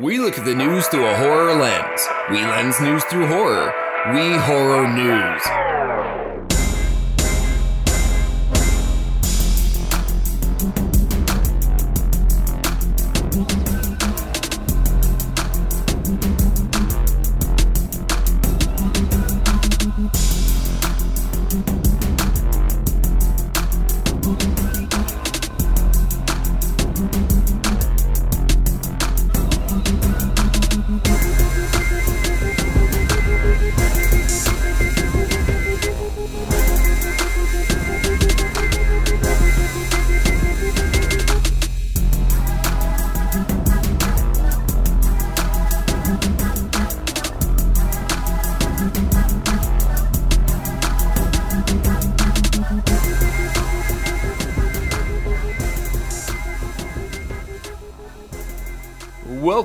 We look at the news through a horror lens. We lens news through horror. We horror news.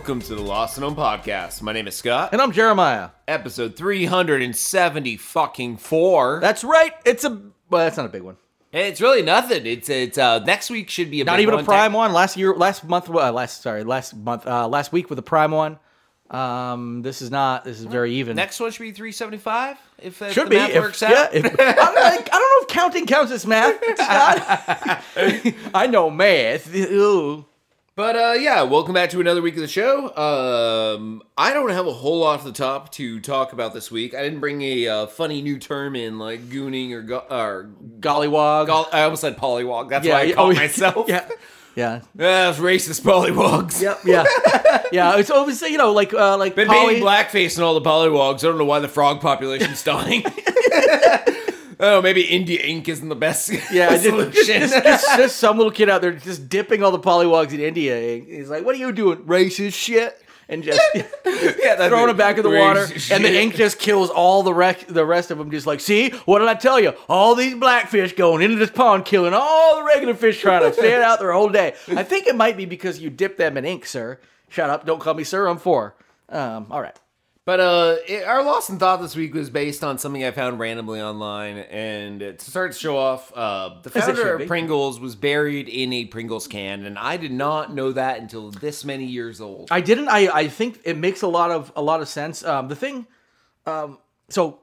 Welcome to the Lost At Home podcast. My name is Scott. And I'm Jeremiah. Episode 370 fucking 4. That's right. It's a well, that's not a big one. It's really nothing. It's it's uh next week should be a Not big even a one. prime one. Last year, last month, uh, last sorry, last month, uh, last week with a prime one. Um, this is not. This is very even. Next one should be 375 if, if should the be. math If, works out. yeah, if, I, don't, I don't know if counting counts as math. Not. I know math. Ooh. But uh, yeah, welcome back to another week of the show. Um, I don't have a whole lot off the top to talk about this week. I didn't bring a uh, funny new term in like gooning or go- or Gollywog. gol- I almost said polywog. That's yeah, why I yeah, called oh, myself. Yeah. Yeah. Ah, those racist polywogs. Yep. Yeah. yeah. It's always you know like uh, like Been poly- painting blackface and all the polywogs. I don't know why the frog population's dying. Oh, maybe India ink isn't the best Yeah, solution. just, just, just some little kid out there just dipping all the polywogs in India. Ink. He's like, "What are you doing, racist shit?" And just yeah, throwing it back in the water, racist and the ink just kills all the rest. The rest of them just like, "See, what did I tell you? All these blackfish going into this pond, killing all the regular fish, trying to stay out there whole day." I think it might be because you dip them in ink, sir. Shut up! Don't call me sir. I'm four. Um, all right. But uh, it, our lost in thought this week was based on something I found randomly online, and to start to show off, uh, the founder of. Pringles was buried in a Pringles can, and I did not know that until this many years old. I didn't. I I think it makes a lot of a lot of sense. Um, the thing, um, so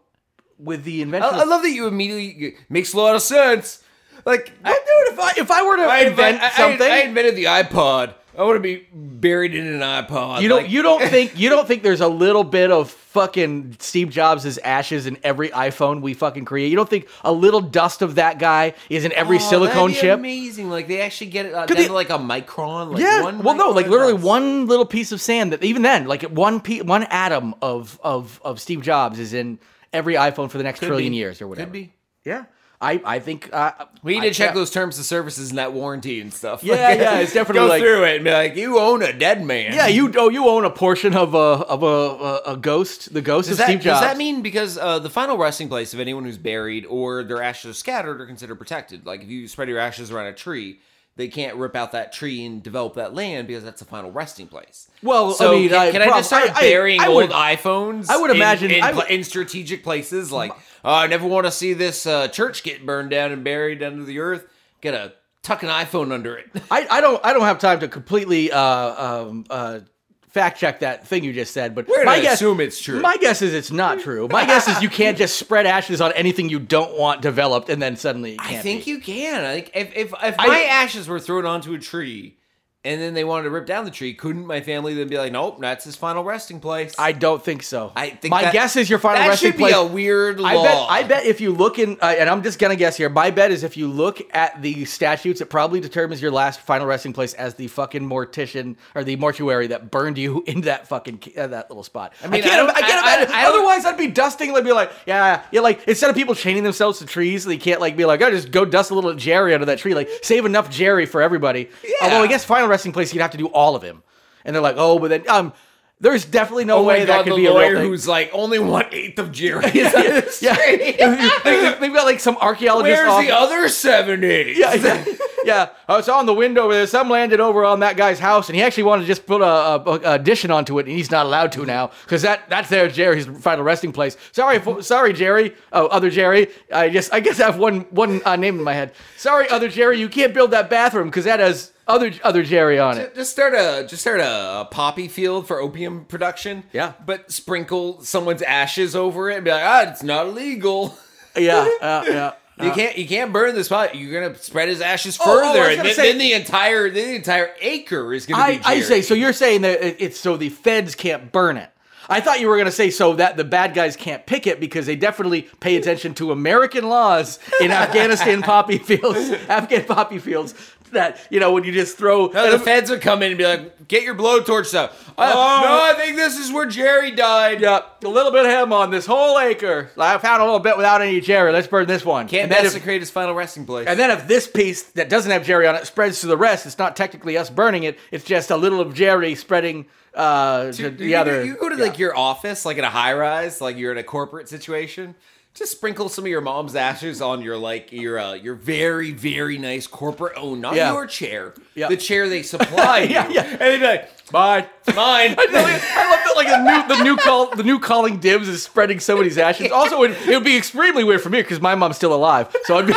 with the invention, I, of, I love that you immediately makes a lot of sense. Like, I, dude, if I if I were to I, invent I- I- something, I invented the iPod. I want to be buried in an iPod. you don't Like, you don't think you don't think there's a little bit of fucking Steve Jobs' ashes in every iPhone we fucking create. You don't think a little dust of that guy is in every Oh, silicone that'd be chip? Amazing! Like they actually get it uh, Could down they- to like a micron. Like yeah. One well, no, like literally dust. one little piece of sand that even then, like one pe- one atom of of of Steve Jobs is in every iPhone for the next Could trillion be. years or whatever. Could be. Yeah. I I think uh, We need I- to check those terms of services and that warranty and stuff. Yeah, yeah, it's definitely go like- through it and be like, you own a dead man. Yeah, you oh you own a portion of a of a a, a ghost, the ghost Does of that, Steve Jobs. does that mean because uh, the final resting place of anyone who's buried or their ashes are scattered are considered protected? Like if you spread your ashes around a tree, they can't rip out that tree and develop that land because that's the final resting place. Well, so I mean, can, I can I, just start I- burying I old iPhones? I would imagine- in, I would- in strategic places like oh, I never want to see this uh, church get burned down and buried under the earth. Gotta tuck an iPhone under it. I, I don't I don't have time to completely uh, um, uh, fact check that thing you just said, but We're my guess assume it's true. My guess is it's not true. My guess is you can't just spread ashes on anything you don't want developed, and then suddenly I think be. you can. Like if if if I- my ashes were thrown onto a tree, and then they wanted to rip down the tree, couldn't my family then be like, nope, that's his final resting place? I don't think so. I think my that- guess is your final that resting should be place. a weird law. I bet. I bet if you look in, uh, and I'm just gonna guess here. My bet is if you look at the statutes, it probably determines your last final resting place as the fucking mortician or the mortuary that burned you in that fucking uh, that little spot. I mean, can't. I I, can't I- I- imagine. I don't- Otherwise, I'd be dusting. I'd be like, yeah, yeah. Like instead of people chaining themselves to trees, they can't like be like, oh, just go dust a little Jerry under that tree. Like save enough Jerry for everybody. Yeah. Although I guess final resting place, you'd have to do all of him. And they're like, oh, but then um. There's definitely no Oh way my that god, could be a lawyer who's like only one eighth of Jerry. yeah, is yeah. They- they've got like some archaeologist. Where's off- the other seven eighths? Yeah, yeah. Yeah, I was on the window over there. Some landed over on that guy's house, and he actually wanted to just put a, a, a addition onto it, and he's not allowed to now because that that's there Jerry's final resting place. Sorry, fo- sorry, Jerry. Oh, other Jerry. I just I guess I have one one uh, name in my head. Sorry, other Jerry. You can't build that bathroom because that has other other Jerry on it. Just start a just start a, a poppy field for opium production. Yeah. but sprinkle someone's ashes over it and be like, ah, it's not illegal. Yeah, uh, yeah. You uh, can't you can't burn this pot. You're gonna spread his ashes Oh, oh, I further, and gonna then, say- then the entire then the entire acre is gonna I, be. I Jerry. say so. You're saying that it- it's so the feds can't burn it. I thought you were going to say so that the bad guys can't pick it because they definitely pay attention to American laws in Afghanistan poppy fields, Afghan poppy fields. That you know when you just throw. No, the feds would come in and be like, "Get your blowtorch stuff." Uh, Oh. No, I think this is where Jerry died. Yeah, a little bit of him on this whole acre. I found a little bit without any Jerry. Let's burn this one. Can't and then, if, desecrate his final resting place. and then if this piece that doesn't have Jerry on it spreads to the rest, it's not technically us burning it. It's just a little of Jerry spreading uh, to you, the other. you go to like your office, like in a high rise, like you're in a corporate situation. Just sprinkle some of your mom's ashes on your like your uh, your very very nice corporate owned, not Yeah. your chair, Yeah. the chair they supply you. Yeah, yeah. And they'd be like, Bye. "Mine." I love that like the new the new call the new calling dibs is spreading somebody's ashes. Also, it, it would be extremely weird for me because my mom's still alive. So I'd be.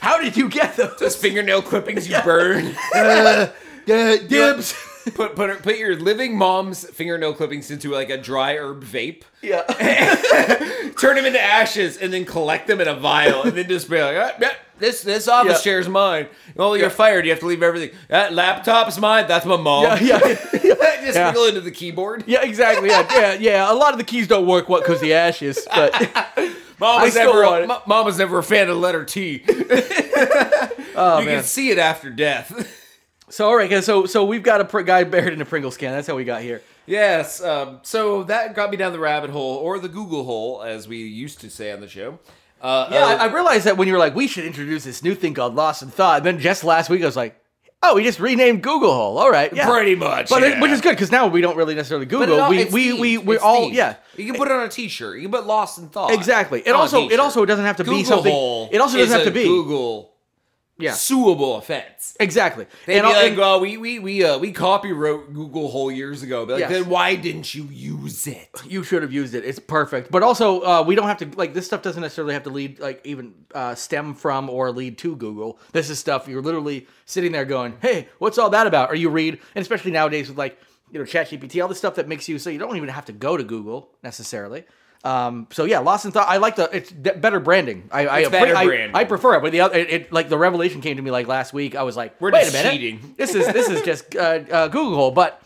How did you get those? Those fingernail clippings you burn. dibs. Put put put your living mom's fingernail clippings into like a dry herb vape. Yeah. turn them into ashes and then collect them in a vial and then just be like, ah, yeah, this this office Yeah. chair's mine. Well, you're fired. You have to leave everything. That laptop's mine. That's my mom. Yeah, yeah, yeah, just Yeah. into the keyboard. yeah, exactly. Yeah, yeah, yeah. A lot of the keys don't work. What? Because the ashes. But Mom was never a, mom was never a fan of letter T. you oh man. can see it after death. So all right. So so we've got a pr- guy buried in a Pringles can. That's how we got here. yes. Um, so that got me down the rabbit hole, or the Google hole, as we used to say on the show. Uh, Yeah, uh, I, I realized that when you were like, we should introduce this new thing called Lost in Thought. And then just last week, I was like, oh, we just renamed Google Hole. All right, yeah. Pretty much, but it, which is good because now we don't really necessarily Google. all- we it's we we we're all themed. yeah. You can put it on a T-shirt. You can put "Lost in Thought." Exactly. It also it also doesn't have to Google be something. hole It also doesn't have to be Google yeah. suable offense. Exactly. They'd and, be like, "Well, we we we uh, we copywrote Google whole years ago." Be like, Yes. then why didn't you use it? you should have used it. It's perfect. But also, uh, we don't have to like this stuff doesn't necessarily have to lead like even uh, stem from or lead to Google. This is stuff you're literally sitting there going, "Hey, what's all that about?" Or you read, and especially nowadays with like you know ChatGPT, all the stuff that makes you so you don't even have to go to Google necessarily. Um, so yeah, Lost in Thought. I like the it's better branding. I I, better I, branding. I prefer it. But the other, it, it like the revelation came to me like last week. I was like, We're wait a minute, cheating. this is this is just uh, uh, Google, but.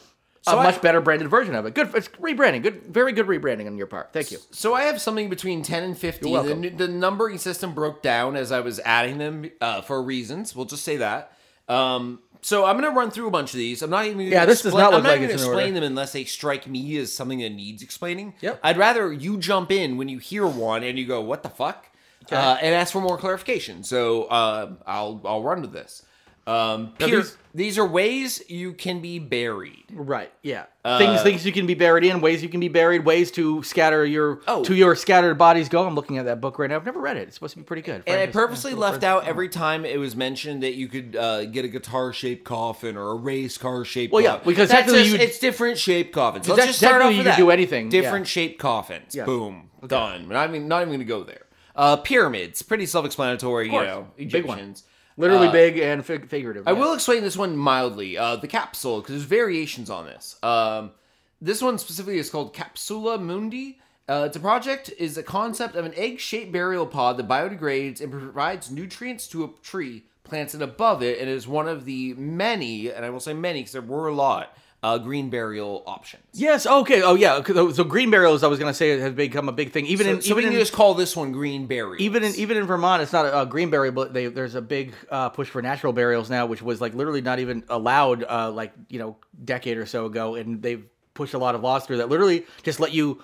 a I- much better branded version of it. Good, it's rebranding. Good, very good rebranding on your part. Thank you. So I have something between ten and fifty. You're The, the numbering system broke down as I was adding them uh, for reasons. We'll just say that. Um, so I'm gonna run through a bunch of these. I'm not even. Gonna Yeah, this does explain- not look I'm not like gonna it's in explain order. them unless they strike me as something that needs explaining. Yep. I'd rather you jump in when you hear one and you go, "What the fuck," uh, and ask for more clarification. So uh, I'll I'll run with this. Um, Now, here- these- these are ways you can be buried. Right. Yeah. things things you can be buried in, ways you can be buried, ways to scatter your Oh. to your scattered bodies go. I'm looking at that book right now. I've never read it. It's supposed to be pretty good. And I Francis- purposely yeah, left out every time it was mentioned that you could uh, get a guitar-shaped coffin or a race car-shaped. Well, yeah, because That's technically just- you- it's different shaped coffins. Because Let's tec- just start off technically with you that. could do anything, Different yeah. shaped coffins. Yes. Boom, done. Not even not even going to go there. Uh, pyramids, pretty self-explanatory. You course. know, Big one. Egyptians. Literally Uh, big and fig- figurative. I yeah. will explain this one mildly. Uh, the capsule, because there's variations on this. Um, this one specifically is called Capsula Mundi. Uh, it's a project, is a concept of an egg-shaped burial pod that biodegrades and provides nutrients to a tree planted above it, and is one of the many, and I will say many because there were a lot, uh, green burial options. Yes. Okay. Oh yeah. So, green burials, I was gonna say, has become a big thing. Even So, in so even in, just call this one green burial. even in even in Vermont, it's not a, a green burial, but they, there's a big uh, push for natural burials now, which was like literally not even allowed, uh, like you know, decade or so ago, and they've pushed a lot of laws through that literally just let you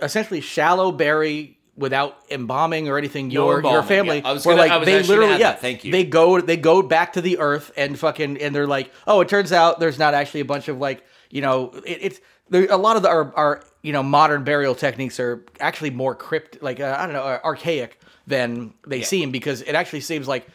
essentially shallow bury without embalming or anything your your embalming, family. yeah. I was where, gonna- like I they literally yeah. Thank you. they go they go back to the earth and fucking and they're like, oh, it turns out there's not actually a bunch of like you know it, it's there a lot of the our, our you know modern burial techniques are actually more crypt like uh, I don't know uh, archaic than they seem because it actually seems like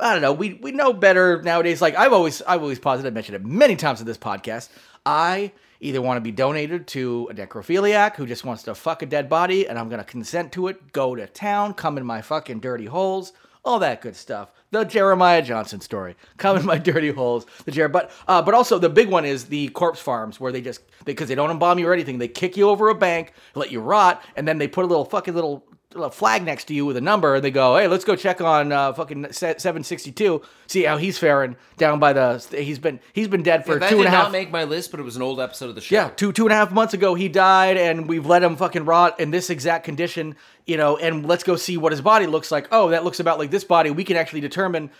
I don't know. We we know better nowadays. Like I've always I've always posited, mentioned it many times in this podcast. I either want to be donated to a necrophiliac who just wants to fuck a dead body, and I'm gonna consent to it. Go to town, come in my fucking dirty holes, all that good stuff. The Jeremiah Johnson story, come in my dirty holes. The Jer, but uh, but also the big one is the corpse farms where they just because they don't embalm you or anything, they kick you over a bank, let you rot, and then they put a little fucking little a flag next to you with a number, and they go, "Hey, let's go check on uh, fucking seven sixty two, see how he's faring down by the. He's been he's been dead for that two and half. not make my list, but it was an old episode of the show. yeah, two two and a half months ago he died, and we've let him fucking rot in this exact condition, you know. And let's go see what his body looks like. Oh, that looks about like this body. We can actually determine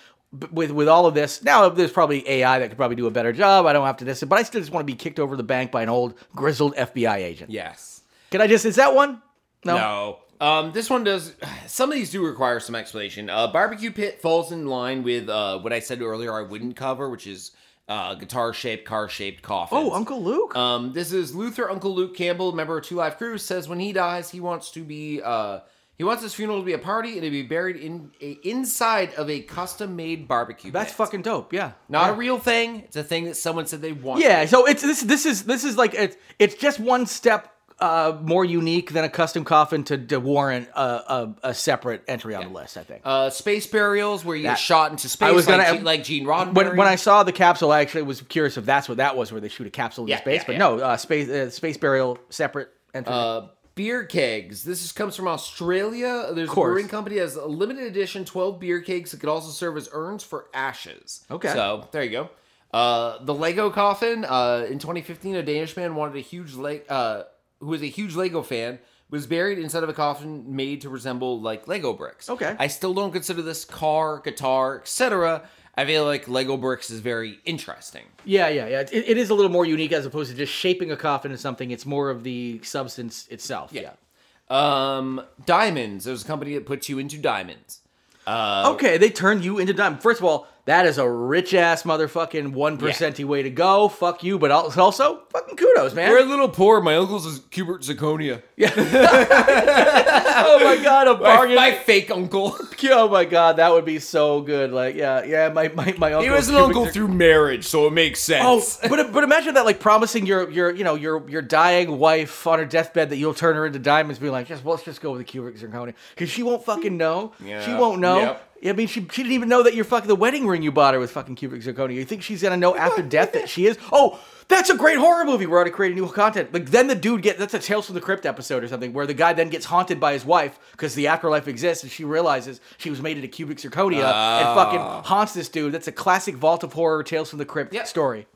with with all of this. Now there's probably AI that could probably do a better job. I don't have to this, but I still just want to be kicked over the bank by an old grizzled FBI agent. Yes. Can I just? Is that one? No. Um, this one does. Some of these do require some explanation. Uh, barbecue pit falls in line with uh, what I said earlier. I wouldn't cover, which is uh, guitar shaped, car shaped coffins. Oh, Uncle Luke. Um, this is Luther Uncle Luke Campbell, member of Two Live Crew, says when he dies, he wants to be uh, he wants his funeral to be a party and to be buried in a, inside of a custom made barbecue. That's pit. fucking dope. Yeah. not Yeah. a real thing. It's a thing that someone said they want. Yeah, so it's this this is this is like it's it's just one step uh, more unique than a custom coffin to, to warrant a, a, a separate entry on the list. I think. Uh, space burials where you That- get shot into space. I was gonna- Gene- like Gene Roddenberry. when, when I saw the capsule, I actually was curious if that's what that was, where they shoot a capsule into Yeah, space. yeah, but yeah. no, uh, space uh, space burial separate entry. Uh, beer kegs. This is, comes from Australia. There's a brewing company that has a limited edition 12 beer kegs that could also serve as urns for ashes. Okay. So there you go. Uh, the Lego coffin. Uh, in 2015, a Danish man wanted a huge leg. Uh, who was a huge Lego fan. Was buried inside of a coffin made to resemble like Lego bricks. Okay. I still don't consider this car, guitar, etc. I feel like Lego bricks is very interesting. yeah, yeah, yeah. It, it is a little more unique as opposed to just shaping a coffin into something. It's more of the substance itself. Yeah. Um, diamonds. There's a company that puts you into diamonds. Uh, Okay, they turn you into diamond. First of all, that is a rich ass motherfucking one percenty way to go. Fuck you, but also fucking kudos, man. We're a little poor. My uncle's is Cubic Zirconia. oh my god, a My, bargain. my fake uncle. oh my god, that would be so good. Like, yeah, yeah, my my, my uncle. he was an cubic uncle zir- through marriage, so it makes sense. Oh, but but imagine that, like promising your your you know your your dying wife on her deathbed that you'll turn her into diamonds, being like, just well, let's just go with the Cubic zirconia because she won't fucking know. Yeah. She won't know. Yep. I mean, she, she didn't even know that your fucking the wedding ring you bought her was fucking cubic zirconia. You think she's gonna know after death that she is? Oh, that's a great horror movie. We're already creating new content. Like then the dude get that's a Tales from the Crypt episode or something where the guy then gets haunted by his wife because the afterlife exists and she realizes she was made into cubic zirconia and fucking oh. haunts this dude. That's a classic Vault of Horror Tales from the Crypt Yep. story.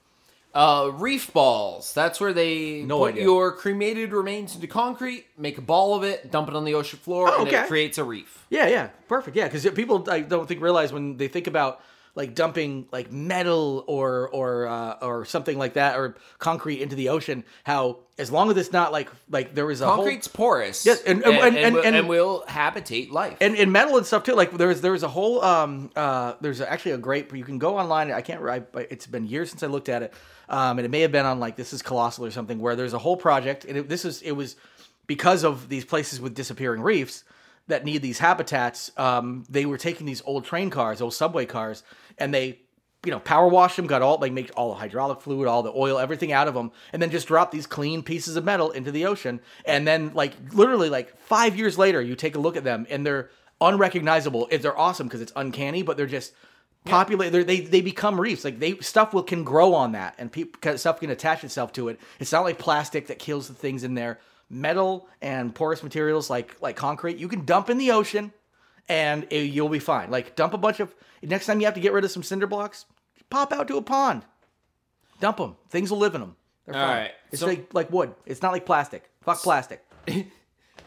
Uh, reef balls. That's where they No put idea. your cremated remains into concrete, make a ball of it, dump it on the ocean floor, Oh, and it creates a reef. Yeah, yeah, perfect. Yeah, because people I don't think realize when they think about like dumping like metal or or uh, or something like that or concrete into the ocean, how as long as it's not like like there is a whole Concrete's porous. Yes, and- and- and- and- will, and- will habitate life. and, and metal and stuff too. Like there's there's a whole um uh there's actually a great you can go online. I can't I, it's been years since I looked at it. Um, and it may have been on like this is colossal or something where there's a whole project and it, this is it was because of these places with disappearing reefs that need these habitats. Um, they were taking these old train cars, old subway cars, and they you know, power wash them, got all like make all the hydraulic fluid, all the oil, everything out of them, and then just drop these clean pieces of metal into the ocean. And then like literally like five years later, you take a look at them and they're unrecognizable. If they're awesome because it's uncanny, but they're just populate. They're, they they become reefs. Like they stuff will can grow on that, and people stuff can attach itself to it. It's not like plastic that kills the things in there. Metal and porous materials like like concrete, you can dump in the ocean and it- you'll be fine. Like dump a bunch of next time you have to get rid of some cinder blocks, pop out to a pond, dump them. Things will live in them. They're All fine. right, it's so- like like wood. It's not like plastic. Fuck plastic.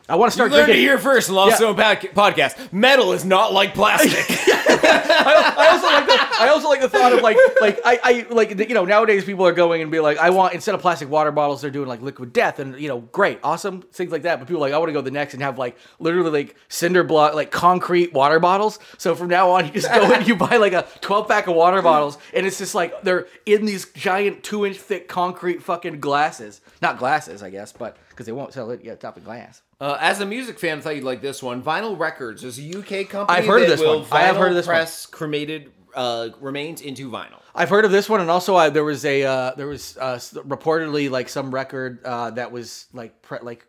I want to You start learned it here first, Lost Yeah. Zone podcast. Metal is not like plastic. I also like the I also like the thought of like like I, I like you know nowadays people are going and be like I want instead of plastic water bottles they're doing like liquid death and you know great awesome things like that but people are like I want to go the next and have like literally like cinder block like concrete water bottles so from now on you just go and you buy like a 12 pack of water bottles and it's just like they're in these giant two inch thick concrete fucking glasses not glasses I guess but because they won't sell it yet top of glass Uh, as a music fan, I thought you'd like this one. Vinyl Records is a UK company. I've heard of that this will one. I have heard of this one. press cremated uh, remains into vinyl. I've heard of this one, and also I, there was a uh, there was uh, reportedly like some record uh, that was like pre- like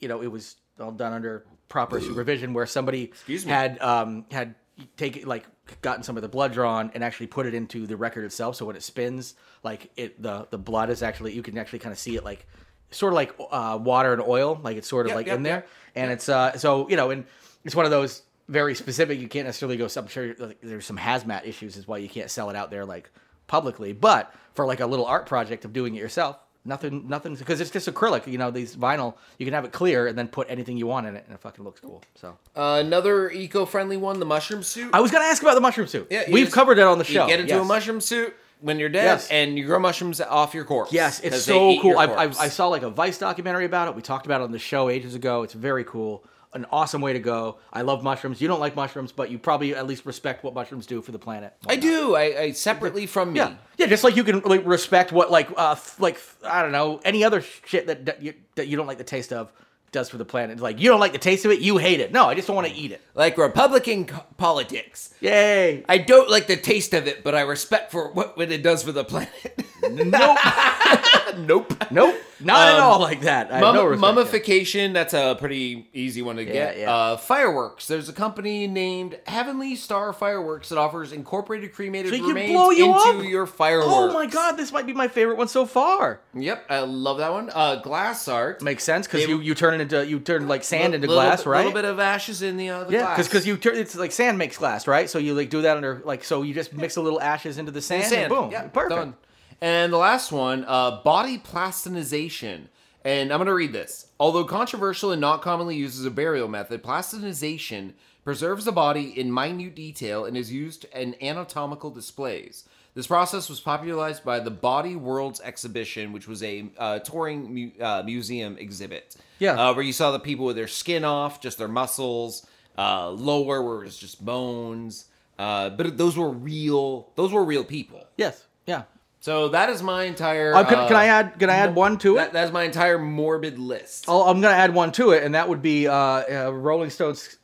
you know it was all done under proper supervision where somebody me. had um, had taken like gotten some of the blood drawn and actually put it into the record itself. So when it spins, like it the the blood is actually you can actually kind of see it like sort of like uh, water and oil, like it's sort of Yep, like yep, in there, yep. and it's uh so you know and it's one of those very specific. You can't necessarily go. I'm sure like, there's some hazmat issues, is why you can't sell it out there like publicly. But for like a little art project of doing it yourself, nothing, nothing, because it's just acrylic. You know, these vinyl, you can have it clear and then put anything you want in it, and it fucking looks cool. So Uh, another eco-friendly one, the mushroom suit. I was gonna ask about the mushroom suit. Yeah, we've just- covered it on the You show. get into yes. a mushroom suit when you're dead, Yes. and you grow mushrooms off your corpse. Yes, it's so cool. I, I. I saw like a Vice documentary about it. We talked about it on the show ages ago. It's very cool. An awesome way to go. I love mushrooms. You don't like mushrooms, but you probably at least respect what mushrooms do for the planet. I do. I, I separately from me. Yeah, yeah. Just like you can like respect what like uh like I don't know any other shit that that you, that you don't like the taste of does for the planet. Like you don't like the taste of it, you hate it. No, I just don't want to eat it. Like Republican co- politics. Yay! I don't like the taste of it, but I respect for what, what it does for the planet. Nope, nope. nope, not at Um, all like that. I Mum- no respect. mummification, that's a pretty easy one to get. yeah. Uh, fireworks. There's a company named Heavenly Star Fireworks that offers incorporated cremated So remains you into up? your fireworks. Oh my god, this might be my favorite one so far. Yep, I love that one. Uh, glass art. Makes sense because you you turn it into you turn like sand into Little- glass, right? A little bit of ashes in the, uh, the Yeah, glass. because you turn it's like sand makes glass, right? So you like do that under like so you just mix a little ashes into the sand, sand. and boom, Yeah, perfect. done. And the last one, uh, body plastinization. And I'm going to read this. Although controversial and not commonly used as a burial method, plastinization preserves the body in minute detail and is used in anatomical displays. This process was popularized by the Body Worlds exhibition, which was a uh, touring mu- uh, museum exhibit. Yeah. Uh, where you saw the people with their skin off, just their muscles, uh, lower where it was just bones. Uh, but those were real. Those were real people. Yes, yeah. So that is my entire. Uh, can, uh, can I add? Can I add one to That, it? that's my entire morbid list. I'll, I'm gonna add one to it, and that would be uh, uh, Rolling Stones.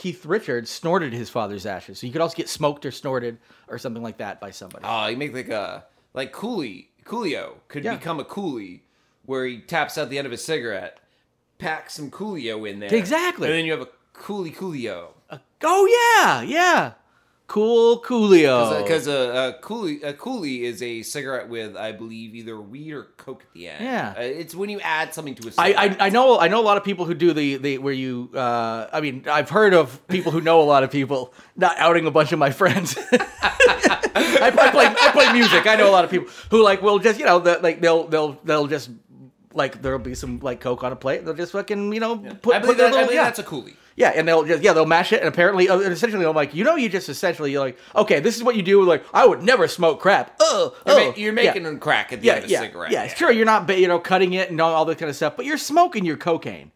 Uh, Keith Richards snorted his father's ashes, so you could also get smoked or snorted or something like that by somebody. Oh, you make like a like coolie Coolio could Yeah. become a Coolie, where he taps out the end of his cigarette, packs some Coolio in there. Exactly. And then you have a Coolie Coolio. oh yeah, yeah. Cool Coolio. Because a, a Coolie a Coolie is a cigarette with I believe either weed or coke at the end. Yeah. Uh, it's when you add something to a I, cigarette. I I know I know a lot of people who do the the where you uh I mean I've heard of people who know a lot of people not outing a bunch of my friends. I, I play I play music. I know a lot of people who like will just you know the, like they'll they'll they'll just like there'll be some like coke on a plate. They'll just fucking you know put, I put believe, their that, I little believe yeah. that's a Coolie. Yeah, and they'll just yeah they'll mash it, and apparently, uh, essentially, I'm like, you know, you just essentially you're like, okay, this is what you do. Like, I would never smoke crap. Oh, You're, ma- you're Yeah. making them crack at the yeah, end of yeah, cigarette. yeah, Sure, you're not, you know, cutting it and all, all that kind of stuff, but you're smoking your cocaine.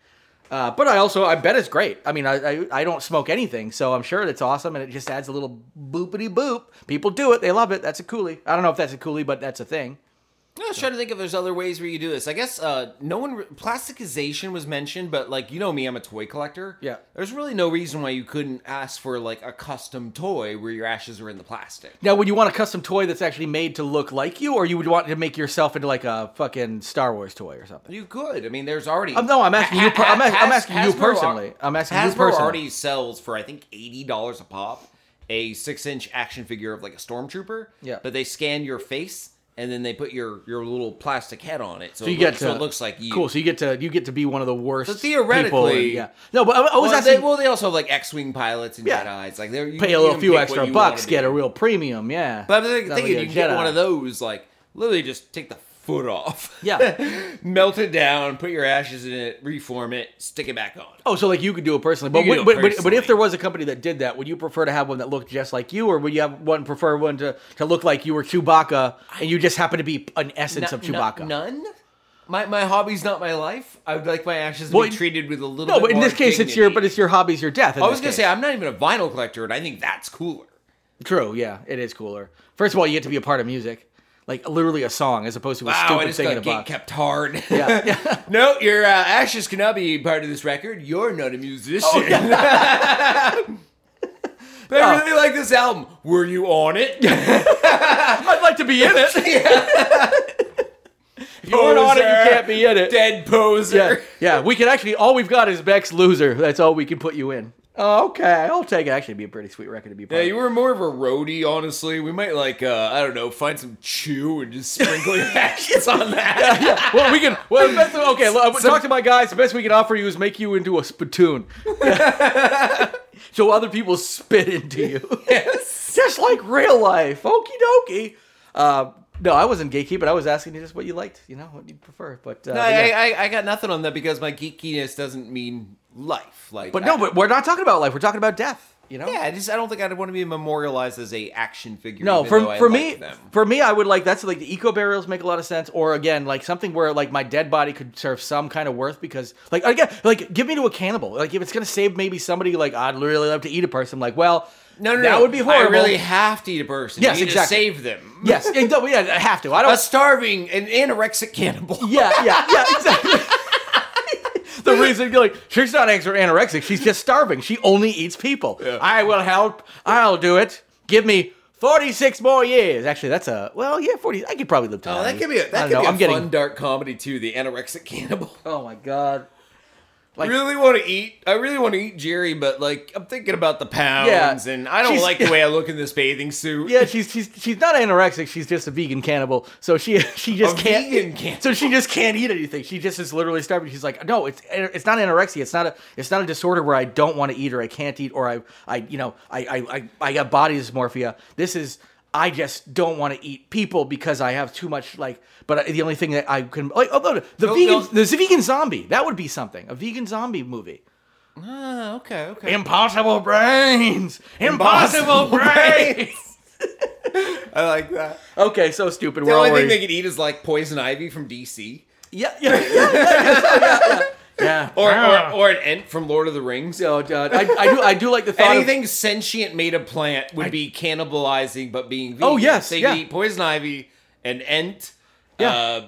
Uh, but I also, I bet it's great. I mean, I, I I don't smoke anything, so I'm sure it's awesome, and it just adds a little boopity boop. People do it; they love it. That's a coolie. I don't know if that's a coolie, but that's a thing. I was trying to think if there's other ways where you do this. I guess uh, no one re- plasticization was mentioned, but like you know me, I'm a toy collector. Yeah. There's really no reason why you couldn't ask for like a custom toy where your ashes are in the plastic. Now, would you want a custom toy that's actually made to look like you, or you would want to make yourself into like a fucking Star Wars toy or something? You could. I mean, there's already. Um, no, I'm asking you per- I'm a- I'm asking you Hasbro personally. al- I'm asking you Hasbro personally. already sells for I think eighty dollars a pop a six inch action figure of like a stormtrooper. Yeah. But they scan your face and then they put your your little plastic head on it, so, So you it get looks, to so it looks like you. Cool. So you get to you get to be one of the worst. So theoretically- and- yeah. No, but I, I was well, asking. they, well, they also have like X-wing pilots and Yeah. Jedi's. Like they're you, pay a little few extra what you wanna bucks, get a real premium. Yeah. But I'm thinking, thinking you get one of those, like literally just take the foot off. Yeah. melt it down, put your ashes in it, reform it, stick it back on. Oh, so like you could do it personally, but You would- it but, but, but if there was a company that did that, would you prefer to have one that looked just like you, or would you have one prefer one to, to look like you were Chewbacca and you just happen to be an essence of N- n- Chewbacca? none. My my hobby's not my life. I would like my ashes to Well, be treated with a little. No, bit but in this case, it's your but it's your hobby's your death. I was gonna case. say I'm not even a vinyl collector, and I think that's cooler. True, yeah, it is cooler. First of all, you get to be a part of music. Like literally a song as opposed to a Wow, I stupid just thing in got a box. kept hard. Yeah, yeah. no, your uh, ashes cannot be part of this record. You're not a musician. but I really like this album. Were you on it? I'd like to be in it. if you weren't on it, you can't be in it. Dead poser. Yeah, yeah. We can actually all we've got is Beck's loser. That's all we can put you in. Oh, okay, I'll take it. Actually, it'd be a pretty sweet record to be part Yeah, you were more of a roadie, honestly. We might like, uh, I don't know, find some chew and just sprinkle your ashes on that. yeah. Well, we can. Well, best, okay. Look, talk to my guys. The best we can offer you is make you into a spittoon, so other people spit into you, yes. just like real life. Okie dokie. Uh, no, I wasn't geeky, but I was asking you just what you liked. You know what you prefer. But, uh, No, but, I. I, I got nothing on that because my geekiness doesn't mean life. Like, but no, I- but we're not talking about life. We're talking about death. You know. yeah, I just I don't think I'd want to be memorialized as a action figure. No, for for me, them. for me, I would like that's like the eco burials make a lot of sense, or again, like something where like my dead body could serve some kind of worth because, like, again, like give me to a cannibal. Like if it's gonna save maybe somebody, like I'd really love to eat a person. Like, well, no, no, that no. would be horrible. I really have to eat a person. Yes, you exactly. to save them. yes, yeah, I have to. I don't. A starving and anorexic cannibal. Yeah, yeah, yeah, exactly. the reason you're like she's not anorexic, she's just starving. She only eats people. I will help. I'll do it. Give me. 46 more years. Actually, that's a well, yeah, 40. I could probably live to Oh, that could be a, that could know, be a I'm getting fun dark comedy too. The anorexic cannibal. Oh my god. I really want to eat. I really want to eat Jerry, but like I'm thinking about the pounds, Yeah. and I don't like the way I look in this bathing suit. Yeah, she's she's she's not anorexic. She's just a vegan cannibal. So she she just A can't. vegan cannibal. So she just can't eat anything. She just is literally starving. She's like, no, it's it's not anorexia. It's not a it's not a disorder where I don't want to eat or I can't eat or I I you know I I I, I got body dysmorphia. This is I just don't want to eat people because I have too much like. But the only thing that I can like, although the No, vegan no. the vegan zombie that would be something. A vegan zombie movie. Ah, okay, okay. Impossible brains. Impossible Impossible brains. I like that. Okay, so stupid. The We're only thing worried. they could eat is like poison ivy from DC, Yeah, yeah, yeah, yeah, yeah, yeah, yeah. yeah. or Ah. or, or an ent from Lord of the Rings. Oh, God. I, I do, I do like the thought of Anything sentient made of plant would be cannibalizing, but being vegan. Oh, yes, they yeah. eat poison ivy, an ent, Yeah. uh,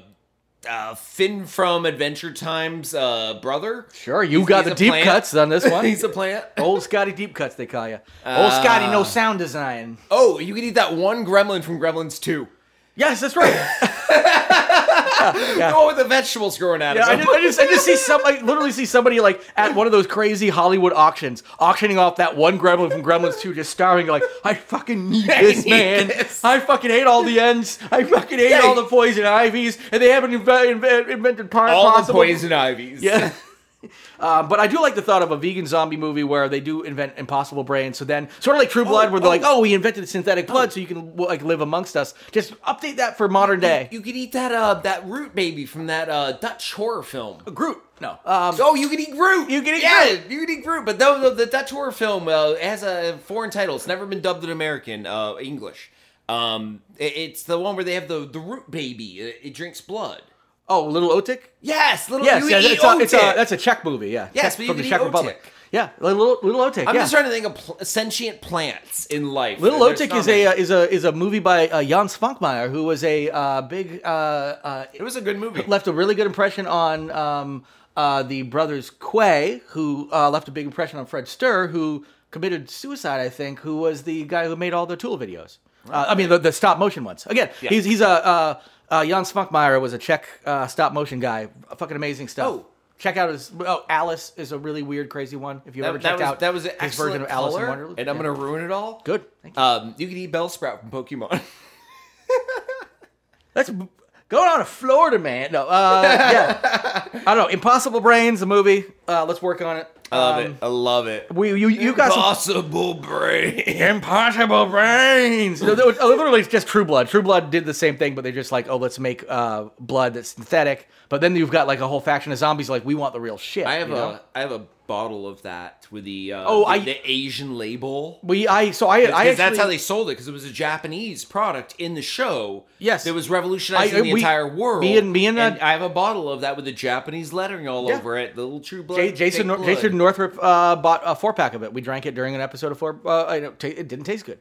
uh, Finn from Adventure Time's uh, brother. Sure, you He's- got he's the deep plant. cuts on this one. He's a plant. Old Scotty deep cuts, they call you. Old Scotty, no sound design. Oh, you could eat that one gremlin from Gremlins 2. Yes, that's right. The one with the vegetables growing out Yeah, I of just, him. I just, I just see some, I literally see somebody like at one of those crazy Hollywood auctions, auctioning off that one gremlin from Gremlins 2, just starving, like, I fucking need I this, need man. this." I fucking hate all the ends. I fucking hate Yeah, all the poison ivies, and they haven't inve- inve- invented part All the poison ivies. Yeah. Um, but I do like the thought of a vegan zombie movie where they do invent impossible brains. So then, sort of like True Blood, where they're oh. like, "Oh, we invented synthetic blood, so you can like live amongst us." Just update that for modern day. You could eat that uh that root baby from that uh Dutch horror film. A Groot, no. Um, Oh, you can eat Groot. You can eat yeah, Groot. you can eat Groot. But though the, the Dutch horror film uh, has a foreign title, it's never been dubbed in American uh, English. Um, it- it's the one where they have the the root baby. It, it drinks blood. Oh, Little Otik. Yes, little. Yes, you eat it's a, it's a, Otik. that's a Czech movie. Yeah. Yes, Czech- but you from the Czech Republic. Yeah, Little Little Otik. I'm yeah. just trying to think of pl- sentient plants in life. Little Otik is a many. uh, is a is a movie by uh, Jan Svankmajer, who was a uh, big uh, uh, It was a good movie. left a really good impression on um, uh, the brothers Quay, who uh, left a big impression on Fred Stuhr, who committed suicide, I think, who was the guy who made all the Tool videos. Uh, I mean, the, the stop motion ones. Again, Yeah. he's he's a uh, Jan Svankmajer was a Czech uh, stop motion guy. Fucking amazing stuff. Oh. Check out his. Oh, Alice is a really weird, crazy one. If you ever that checked was out that was an his version of Alice in Wonderland, and I'm Yeah. gonna ruin it all. good. Thank you. Um, you can eat Bellsprout from Pokemon. Let's b- going on to Florida, man. No, uh, yeah. I don't know. Impossible Brains, a movie. Uh, let's work on it. I love Um, it. I love it. We you you got some Possible brain. impossible brains. No, no, literally, it's just True Blood. True Blood did the same thing, but they're just like, oh, let's make uh, blood that's synthetic. But then you've got like a whole faction of zombies. Like, we want the real shit. I have you a know? I have a bottle of that with the uh, Oh, the, I- the Asian label. We I so I I Because actually that's how they sold it. Because it was a Japanese product in the show. Yes. that was revolutionizing I- the we- entire world. me and- me and, uh, I have a bottle of that with the Japanese lettering all Yeah. over it. The little True Blood. J- Jason Nor- blood. Jason Northrup uh, bought a four pack of it. We drank it during an episode of four. Uh, I don't ta- it didn't taste good.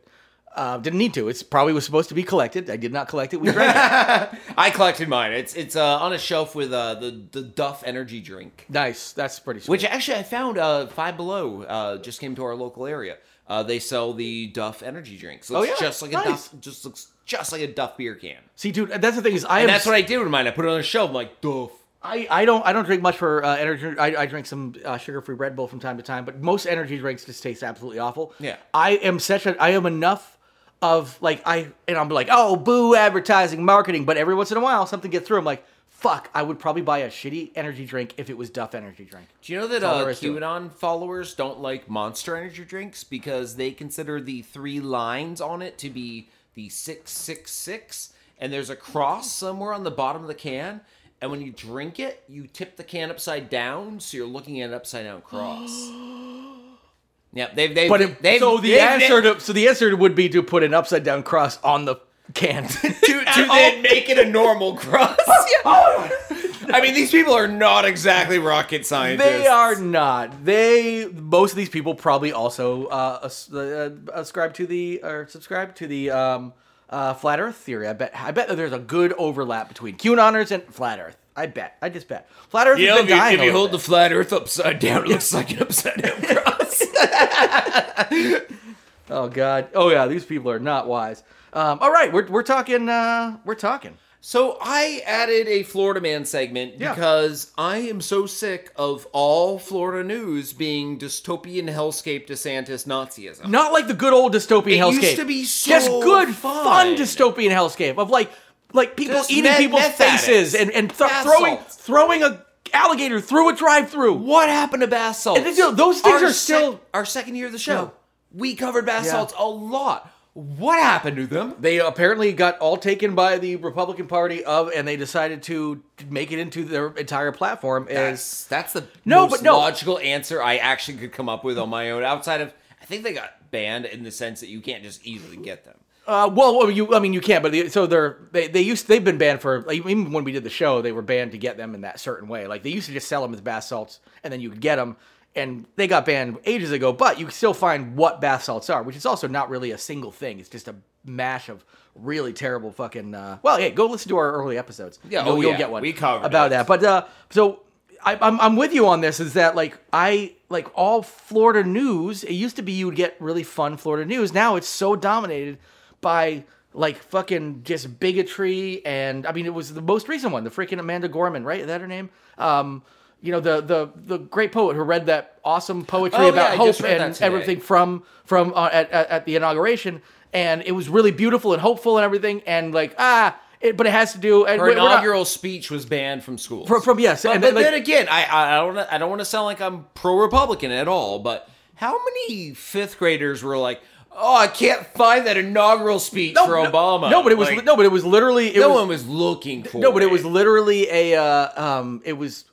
Uh, didn't need to. It's probably was supposed to be collected. I did not collect it. We drank it. I collected mine. It's it's uh, on a shelf with uh, the the Duff energy drink, Nice. That's pretty sweet. which actually I found uh, Five Below uh, just came to our local area. Uh, they sell the Duff energy drinks. So Oh, yeah? just like a Nice. Duff, just looks just like a Duff beer can. See, dude, that's the thing is I And am that's what I did with mine. I put it on a shelf. I'm like Duff. I, I don't I don't drink much for uh, energy. I, I drink some uh, sugar free Red Bull from time to time, but most energy drinks just taste absolutely awful. Yeah. I am such a I am enough of like I and I'm like oh boo advertising marketing, but every once in a while something gets through. I'm like fuck, I would probably buy a shitty energy drink if it was Duff energy drink. Do you know that uh, there is to. QAnon followers don't like Monster Energy drinks because they consider the three lines on it to be the six six six, and there's a cross somewhere on the bottom of the can. And when you drink it, you tip the can upside down, so you're looking at an upside down cross. yeah, they've they've But it, they've, so the they've- answer to so the answer would be to put an upside down cross on the can. to, to then make it a normal cross. I mean, these people are not exactly rocket scientists. They are not. They most of these people probably also uh, as- uh, ascribe to the or subscribe to the um, uh, flat Earth theory. I bet. I bet that there's a good overlap between QAnoners and flat Earth. I bet. I just bet. Flat Earth has if you, if you hold the flat Earth upside down, it looks like an upside down cross. oh god. Oh yeah. These people are not wise. Um, all right. We're we're talking. Uh, we're talking. So I added a Florida man segment Yeah. because I am so sick of all Florida news being dystopian hellscape DeSantis Nazism. Not like the good old dystopian It hellscape. used to be so just good, fun. fun. dystopian hellscape of like like people Just eating people's faces and and th- throwing salts. throwing a alligator through a drive-through. What happened to bath salts? And those things Our are still- sec- our second year of the show. Yeah. We covered bath Yeah. salts a lot. What happened to them? They apparently got all taken by the Republican Party of, and they decided to make it into their entire platform. That's that's the No, most but no. logical answer I actually could come up with on my own. Outside of, I think they got banned in the sense that you can't just easily get them. uh, well, you I mean you can't, but the, so they're they they used they've been banned for like, even when we did the show they were banned to get them in that certain way. Like they used to just sell them as bath salts, and then you could get them. And they got banned ages ago, but you can still find what bath salts are, which is also not really a single thing. It's just a mash of really terrible fucking. Uh, well, hey, go listen to our early episodes. Yeah, you'll, oh, you'll yeah, get one we covered about it. that. But uh, so I, I'm I'm with you on this. Is that like I like all Florida news? It used to be you would get really fun Florida news. Now it's so dominated by like fucking just bigotry and I mean it was the most recent one, the freaking Amanda Gorman, right? Is that her name? Um, you know the the the great poet who read that awesome poetry Oh, about yeah, hope just read that and everything from from uh, at, at at the inauguration, and it was really beautiful and hopeful and everything, and like ah. It, but it has to do. And Her we're not- inaugural speech was banned from schools. From- from- yes, but, and but then, like- then again, I I don't I don't want to sound like I'm pro Republican at all, but how many fifth graders were like, oh, I can't find that inaugural speech for no, Obama? No, but it was Like, no, but it was literally it no was, one was looking for. no, but it was literally a uh, um, it was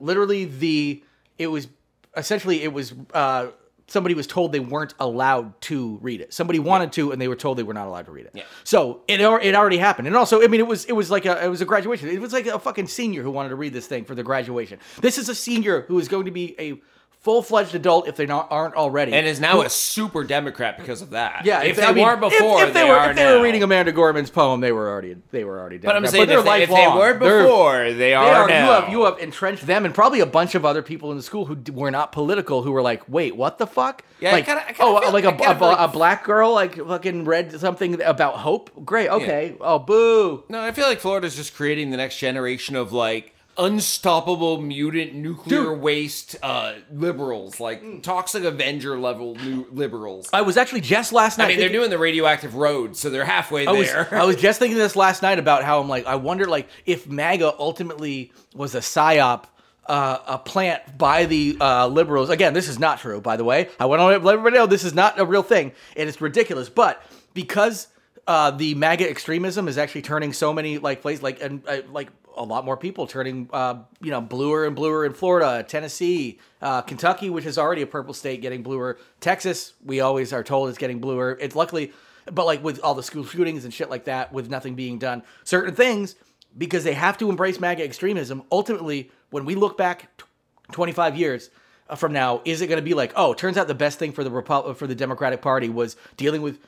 literally the it was essentially it was uh, somebody was told they weren't allowed to read it. Somebody wanted to, and they were told they were not allowed to read it. Yeah. So it it already happened, and also I mean it was it was like a it was a graduation. It was like a fucking senior who wanted to read this thing for the graduation. This is a senior who is going to be a full fledged adult if they not aren't already, and is now a super Democrat because of that. Yeah, if, I they mean, weren't before, if, they, they, were if they now. were reading Amanda Gorman's poem, they were already they were already. But I'm saying they're if they, if they They're- before, they are, are, now. you have you have entrenched them and probably a bunch of other people in the school who d- were not political who were like, wait, what the fuck? Yeah, I like, kinda- I kinda oh, like I a, a, like- a black girl like fucking read something about hope. Great, okay. Oh, boo. No, I feel like Florida's just creating the next generation of like unstoppable mutant nuclear Dude. waste uh, liberals, like toxic Avenger level new liberals. I was actually just last night. I mean, they're thinking- doing the radioactive road, so they're halfway I was, there. I was just thinking this last night about how I'm like, I wonder like if MAGA ultimately was a psyop, uh, a plant by the uh, liberals. Again, this is not true, by the way. I want to let everybody know this is not a real thing, and it's ridiculous. But because uh, the MAGA extremism is actually turning so many like places, like and uh, like a lot more people turning, uh, you know, bluer and bluer in Florida, Tennessee, uh, Kentucky, which is already a purple state, getting bluer. Texas, we always are told is getting bluer. It's luckily, but like with all the school shootings and shit like that, with nothing being done, certain things because they have to embrace MAGA extremism. Ultimately, when we look back t- 25 years from now, is it going to be like, oh, turns out the best thing for the Repu- for the Democratic Party was dealing with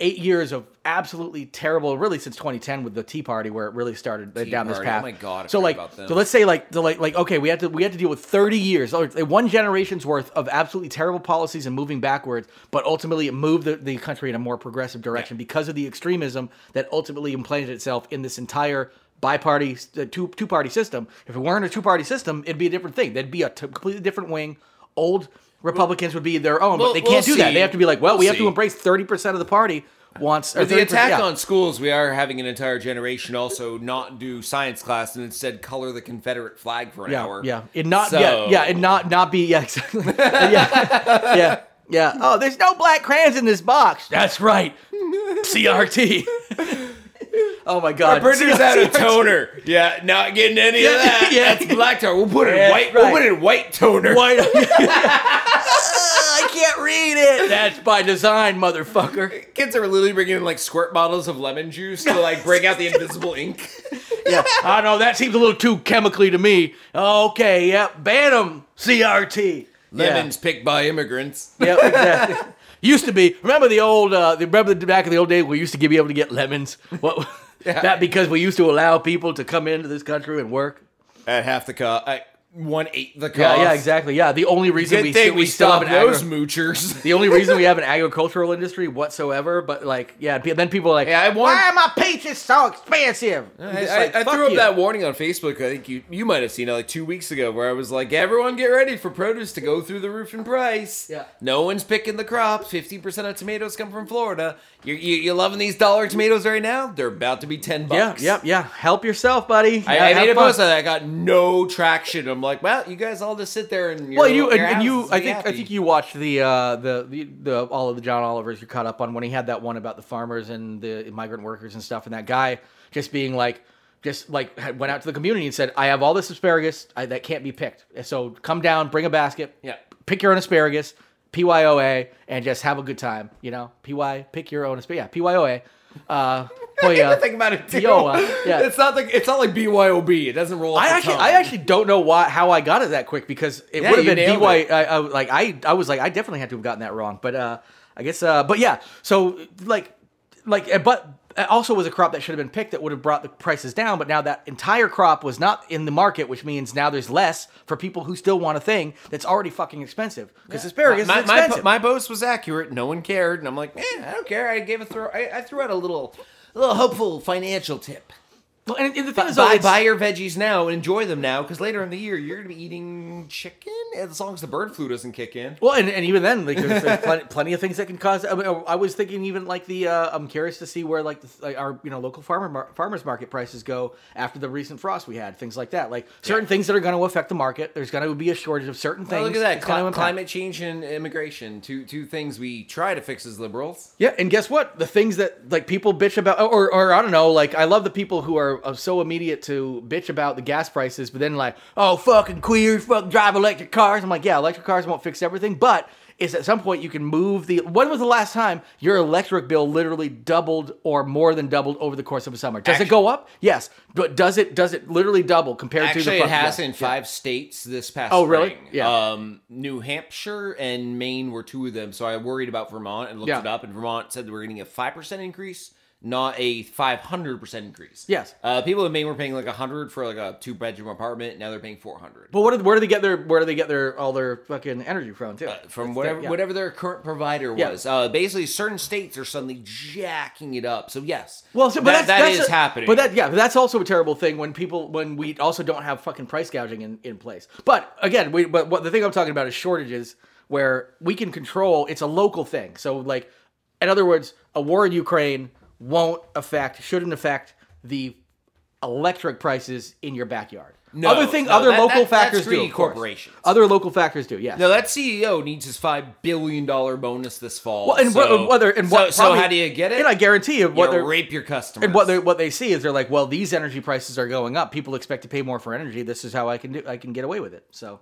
eight years of absolutely terrible, really since 2010 with the Tea Party, where it really started Tea down this Party, oh path. my God, I so like, about them. so let's say like, so like, like, okay, we had to we had to deal with 30 years, or one generation's worth of absolutely terrible policies and moving backwards, but ultimately it moved the, the country in a more progressive direction because of the extremism that ultimately implanted itself in this entire bi-party two two party system. If it weren't a two party system, it'd be a different thing. There'd be a t- completely different wing. Old Republicans would be their own, We'll- but they we'll can't do that. see. They have to be like, well, we We'll have to embrace 30% of the party wants or With the 30% attack yeah. on schools, we are having an entire generation also not do science class and instead color the Confederate flag for an yeah, hour. yeah, and not So- yeah, yeah, and not not be yeah, exactly. yeah, yeah, yeah. Oh, there's no black crayons in this box. That's right. CRT. oh my God. Our printer's out of toner. Yeah, not getting any Yeah, of that. yeah. That's black toner. We'll put it Yeah, in white. right. We'll put it in white toner. White. I can't read it. That's by design, motherfucker. Kids are literally bringing in like squirt bottles of lemon juice to like break out the invisible ink. Yeah. I know that seems a little too chemically to me. Okay, yep. Ban 'em. CRT. Yeah. Lemons picked by immigrants. Yep, exactly. Used to be. Remember the old? Uh, the- remember the back in the old days we used to be able to get lemons. What? That because we used to allow people to come into this country and work. At half the cost. One eighth the cost. Yeah, yeah, exactly. Yeah, the only reason Good we thing still, we, we still have an those agri- moochers. the only reason we have an agricultural industry whatsoever. But like, yeah, pe- then people are like, Yeah, I want- why are my peaches so expensive? I, I- like, I "Fuck threw up you." that warning on Facebook. I think you you might have seen it like two weeks ago, where I was like, "Everyone, get ready for produce to go through the roof in price." Yeah. No one's picking the crops. Fifty percent of tomatoes come from Florida. You you you loving these dollar tomatoes right now? They're about to be ten Yeah, bucks. yeah, yeah. Help yourself, buddy. I, I made a post on that. I got no traction. I'm like, well, you guys all just sit there and Well, you and, and you, I think, I think you watched the, uh, the the the all of the John Olivers you caught up on when he had that one about the farmers and the migrant workers and stuff, and that guy just being like, just like went out to the community and said, "I have all this asparagus I, that can't be picked, so come down, bring a basket, Yeah. pick your own asparagus, PYOA, and just have a good time, you know, PY, pick your own asparagus, yeah, PYOA." Uh, I Poya. think about it too. Yeah. It's not like it's not like BYOB. It doesn't roll. I actually, tongue. I actually don't know why how I got it that quick because it Yeah, would have been BY. I, I, like I, I was like I definitely had to have gotten that wrong, but uh, I guess, uh, but yeah. So like, like, uh, but it also was a crop that should have been picked that would have brought the prices down. But now that entire crop was not in the market, which means now there's less for people who still want a thing that's already fucking expensive because asparagus my, is my, expensive. my post was accurate. No one cared, and I'm like, eh, I don't care. I gave a throw. I, I threw out a little, a little hopeful financial tip. Well, and, and the thing is, Buy, though, buy your veggies now and enjoy them now, because later in the year you're gonna be eating chicken as long as the bird flu doesn't kick in. Well, and, and even then, like there's, there's plenty, plenty of things that can cause. I, mean, I was thinking even like the. Uh, I'm curious to see where like, the, like our you know local farmer mar- farmers market prices go after the recent frost we had. Things like that, like certain things that are going to affect the market. There's going to be a shortage of certain Oh, things. look at that It's gonna Cli- impact. climate change and immigration. Two two things we try to fix as liberals. Yeah, and guess what? The things that like people bitch about, or or I don't know, like I love the people who are uh, so immediate to bitch about the gas prices, but then like, oh fucking queers, fuck drive electric cars. I'm like, yeah, electric cars won't fix everything, but is at some point you can move the. When was the last time your electric bill literally doubled or more than doubled over the course of a summer? Does it go up? Yes, but does it does it literally double compared to the? Actually, it has yeah, in yeah. five states this past. Oh, really? spring. Yeah. Um, New Hampshire and Maine were two of them. So I worried about Vermont and looked Yeah. it up, and Vermont said they were getting a five percent increase, not a five hundred percent increase. Yes. Uh, people in Maine were paying like a hundred for like a two bedroom apartment. Now they're paying four hundred. But what do, where do they get their where do they get their all their fucking energy from too? From It's whatever their- yeah. whatever their current provider Yeah. was, uh, basically certain states are suddenly jacking it up. So yes, Well, so, but that, that's, that that's is a- happening. But that, yeah, but that's also a terrible thing when people when we also don't have fucking price gouging in, in place. But again, we but what the thing I'm talking about is shortages where we can control. It's a local thing. So like, in other words, a war in Ukraine won't affect, shouldn't affect the electric prices in your backyard. No, other thing, no, other that- local that- factors do. corporations. Other local factors do. Yes. No, that CEO needs his five billion dollar bonus this fall. Well, and so, what- whether and what so probably- how do you get it? And I guarantee you, what they're rape your customers. And what they what they see is they're like, well, these energy prices are going up. People expect to pay more for energy. This is how I can do. I can get away with it. So,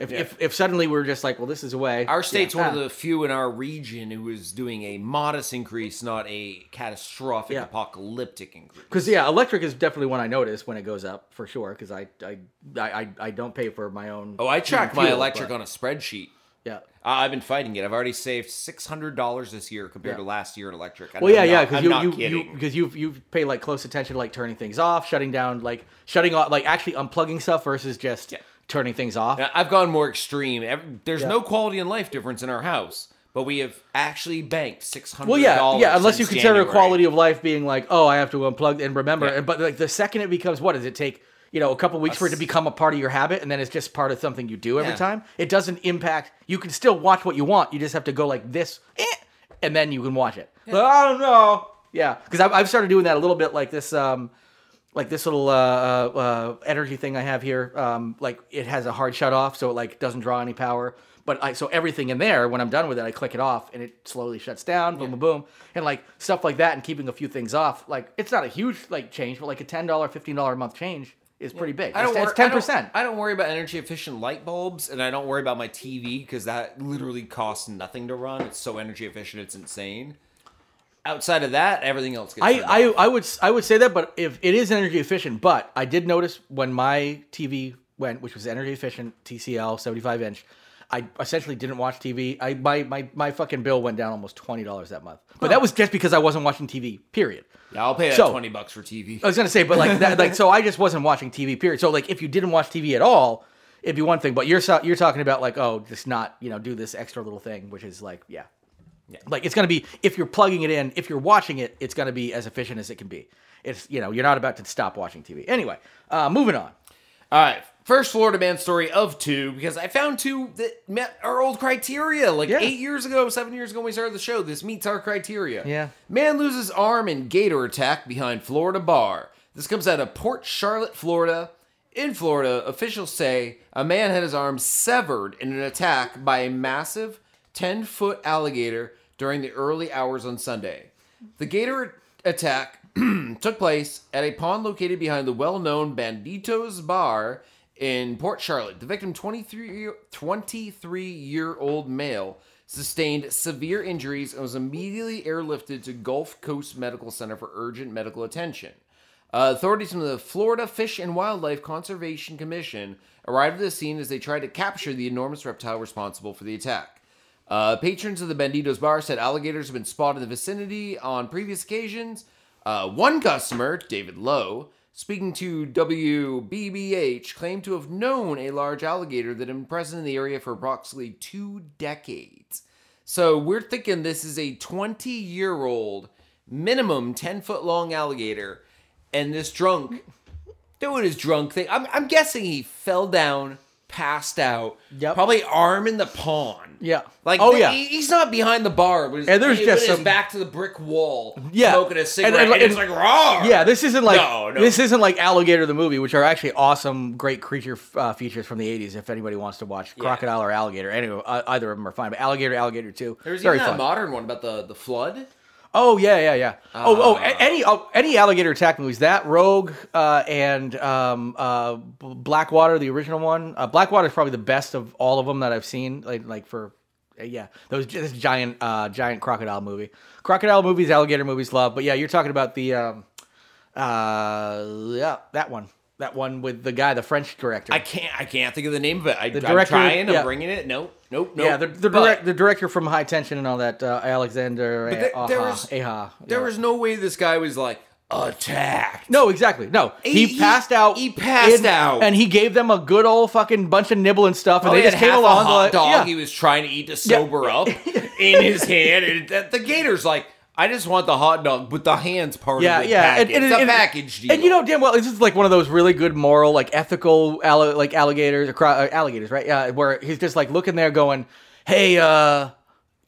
if if, if suddenly we're just like, well, this is a way. our state's yeah, one of the few in our region who is doing a modest increase, not a catastrophic Yeah. apocalyptic increase. Because yeah, electric is definitely one I notice when it goes up for sure. Because I I, I I I don't pay for my own. Oh, I track my fuel, electric but- on a spreadsheet. Yeah. Uh, I've been fighting it. I've already saved six hundred dollars this year compared to last year in electric. And Well, yeah, yeah, because you you, you because you you pay like close attention to like turning things off, shutting down, like shutting off, like actually unplugging stuff versus just turning things off. Now, I've gone more extreme. There's Yeah. no quality in life difference in our house, but we have actually banked six hundred. Well, yeah, yeah. Unless you consider quality of life being like, oh, I have to unplug and remember. Yeah. And but like the second it becomes, what does it take? You know, a couple weeks for it to become a part of your habit, and then it's just part of something you do every Yeah. time. It doesn't impact. You can still watch what you want. You just have to go like this, eh, and then you can watch it. But I don't know. Yeah, because I've, I've started doing that a little bit, like this. Um, like this little uh, uh, uh, energy thing I have here, um, like it has a hard shut off, so it like doesn't draw any power. But I so everything in there, when I'm done with it, I click it off and it slowly shuts down. Boom, boom, boom, and like stuff like that, and keeping a few things off. Like it's not a huge like change, but like a ten dollar, fifteen dollar a month change is pretty big. I don't. It's- I ten percent. I don't worry about energy efficient light bulbs, and I don't worry about my TV because that literally costs nothing to run. It's so energy efficient, it's insane. Outside of that, everything else gets. I, I. I would I would say that, but if it is energy efficient, but I did notice when my TV went, which was energy efficient TCL 75 inch, I essentially didn't watch TV. I my my, my fucking bill went down almost twenty dollars that month, but that was just because I wasn't watching TV. Period. yeah, I'll pay that so- twenty bucks for TV. I was gonna say, but like that, like so, I just wasn't watching TV. Period. So like, if you didn't watch TV at all, it'd be one thing. But you're you're talking about like, oh, just not you know do this extra little thing, which is like, yeah, like it's gonna be if you're plugging it in, if you're watching it, it's gonna be as efficient as it can be. It's you know you're not about to stop watching TV. Anyway, uh, moving on. All right, first Florida man story of two because I found two that met our old criteria. Like Yeah. eight years ago, seven years ago when we started the show, this meets our criteria. Yeah. Man loses arm in gator attack behind Florida bar. This comes out of Port Charlotte, Florida. In Florida, officials say a man had his arm severed in an attack by a massive 10 foot alligator during the early hours on Sunday. The gator attack took place at a pond located behind the well known Banditos Bar in Port Charlotte. The victim, 23 23 year old male, sustained severe injuries and was immediately airlifted to Gulf Coast Medical Center for urgent medical attention. Uh, authorities from the Florida Fish and Wildlife Conservation Commission arrived at the scene as they tried to capture the enormous reptile responsible for the attack. Uh, patrons of the Banditos bar said alligators have been spotted in the vicinity on previous occasions. Uh, one customer, David Lowe, speaking to WBBH, claimed to have known a large alligator that had been present in the area for approximately two decades. So we're thinking this is a 20 year old, minimum 10 foot long alligator, and this drunk doing his drunk thing. I'm, I'm guessing he fell down, passed out, Yep. probably arm in the pond. Yeah. Like, oh th- yeah. he- he's not behind the bar, but And there's with just some- back to the brick wall, Yeah. smoking a And- cigarette, and- and, it's like raw. Yeah, this isn't like No, no. this isn't like Alligator the movie, which are actually awesome, great creature uh, features from the '80s. If anybody wants to watch Crocodile or Alligator, anyway, uh, either of them are fine. But Alligator, Alligator Two, There's very even that fun. modern one about the the flood. Oh yeah, yeah, yeah. oh, oh, Ah. any oh, any alligator attack movies. That Rogue uh, and um, uh, Blackwater, the original one. Uh, Blackwater is probably the best of all of them that I've seen. Like like for uh, yeah, those this giant uh, giant crocodile movie. Crocodile movies, alligator movies, love. But yeah, you're talking about the um, uh, yeah that one. That one with the guy, the French director. I can't I can't think of the name of it. I, The I'm director- trying. I'm yeah. bringing it. Nope. Nope. Nope. yeah, the the, But direct, the director from High Tension and all that, uh, Alexander there- Aha, there was- Aha. There was no way this guy was like attacked. No, exactly. No, he, He- passed out. he passed out. and he gave them a good old fucking bunch of nibble and stuff, and Probably they just had came along. a hot like- dog yeah. he was trying to eat to sober up in his hand, and the, the gator's like, "I just want the hot dog, but the hands part yeah, of the yeah, package. and, and, it's and, a package deal." And you know damn well, this is like one of those really good moral, like ethical, alli- like alligators, or cro- uh, alligators, right? Yeah, where he's just like looking there, going, "Hey, uh,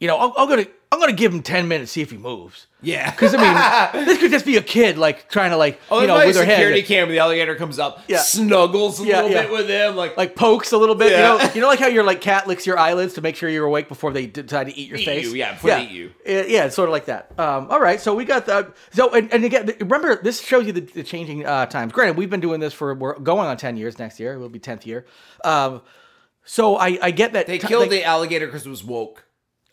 you know, I'm, I'm gonna, I'm gonna give him ten minutes, see if he moves." yeah, Because I mean, this could just be a kid like trying to like, oh, you know, with their security camera, the alligator comes up, Yeah. snuggles a Yeah, little yeah. bit with him, like, like pokes a little bit. Yeah. You know, you know, like how your like cat licks your eyelids to make sure you're awake before they decide to eat your Eat face. you, yeah, before they eat you. Uh, Yeah, it's sort of like that. Um, all right, so we got the so and, and again, remember this shows you the, the changing uh, times. Granted, we've been doing this for we're going on ten years next year. It will be tenth year. Um, so I I get that they ti- killed like- the alligator because it was woke.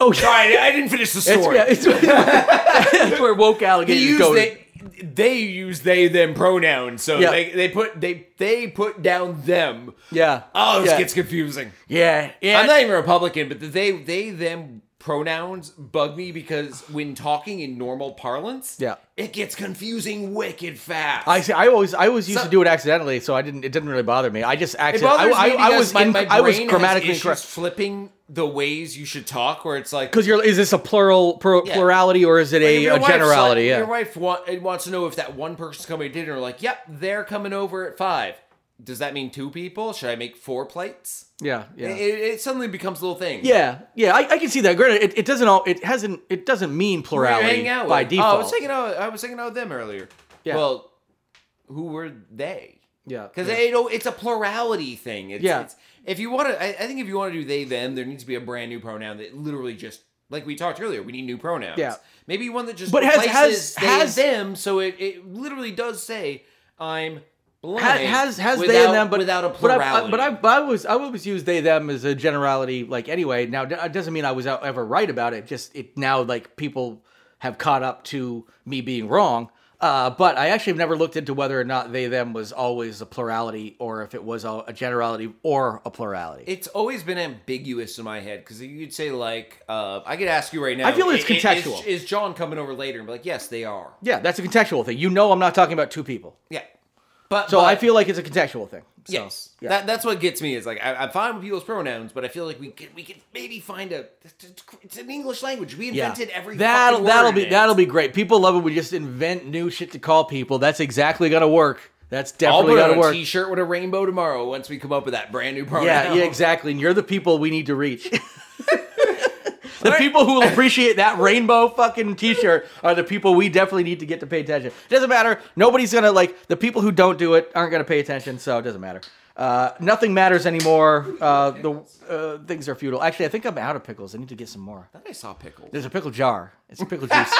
Oh, Sorry, I didn't finish the It's, story. yeah, it's, that's where woke alligators go. it. they use they them pronouns, so Yeah. they, they put they they put down them. Yeah. Oh, this yeah. gets confusing. yeah. Yeah. I'm not even a Republican, but the they they them pronouns bug me because when talking in normal parlance, Yeah. it gets confusing wicked fast. I see. I always, I always used So- to do it accidentally, so I didn't. It didn't really bother me. I just accidentally. I, me I, I was, my, in, my I was grammatically incorrect. flipping the ways you should talk, where it's like Because you're, is this a plural Yeah. plurality or is it Like, a, a generality? like- yeah. Your wife want, wants to know if that one person's coming to dinner. Like, yep, they're coming over at five. Does that mean two people? Should I make four plates? yeah. Yeah. It, it suddenly becomes a little thing. yeah, yeah, I, I can see that. Granted, it, it doesn't all. It hasn't. It doesn't mean Who were you plurality out by with? default. Oh, I was hanging out. I was out with them earlier. Yeah. Well, who were they? yeah, Because yeah. you know it's a plurality thing. It's, Yeah. It's, if you want to, I, I think if you want to do they them, there needs to be a brand new pronoun that literally just like we talked earlier. We need new pronouns. Yeah. Maybe one that just But has- has- they has- them, so it, it literally does say I'm has has without, they and them, but without a I, plurality. but I, but I was I always use they them as a generality. Like anyway, now it doesn't mean I was ever right about it. Just it now like people have caught up to me being wrong. Uh, but I actually have never looked into whether or not they them was always a plurality or if it was a, generality or a plurality. It's always been ambiguous in my head because you'd say like, uh, I could ask you right now. I feel it's i- i- is- contextual. Is, John coming over later? And be like, yes, they are. yeah, that's a contextual thing. You know, I'm not talking about two people. Yeah, but So but- I feel like it's a contextual thing. So, yes, yeah. that that's what gets me is like I, I'm fine with people's pronouns, but I feel like we could we could maybe find a it's an English language. We Yeah. invented every that'll that'll be it. that'll be great. People love it. We just invent new shit to call people. That's exactly gonna work. That's definitely gonna work. T-shirt with a rainbow tomorrow once we come up with that brand new pronoun. Yeah, yeah, exactly. And you're the people we need to reach. the people who will appreciate that rainbow fucking t-shirt are the people we definitely need to get to pay attention. It doesn't matter. Nobody's gonna like the people who don't do it aren't gonna pay attention, so it doesn't matter. Uh, nothing matters anymore. Uh, the uh, things are futile. Actually, I think I'm out of pickles. I need to get some more. I thought I saw pickles. There's a pickle jar. It's pickle juice.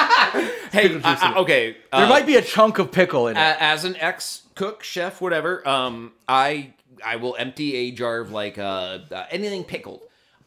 Hey, pickle juice I- I- okay. there uh, might be a chunk of pickle in it. as an ex cook, chef, whatever, um, I I will empty a jar of like uh, uh, anything pickled.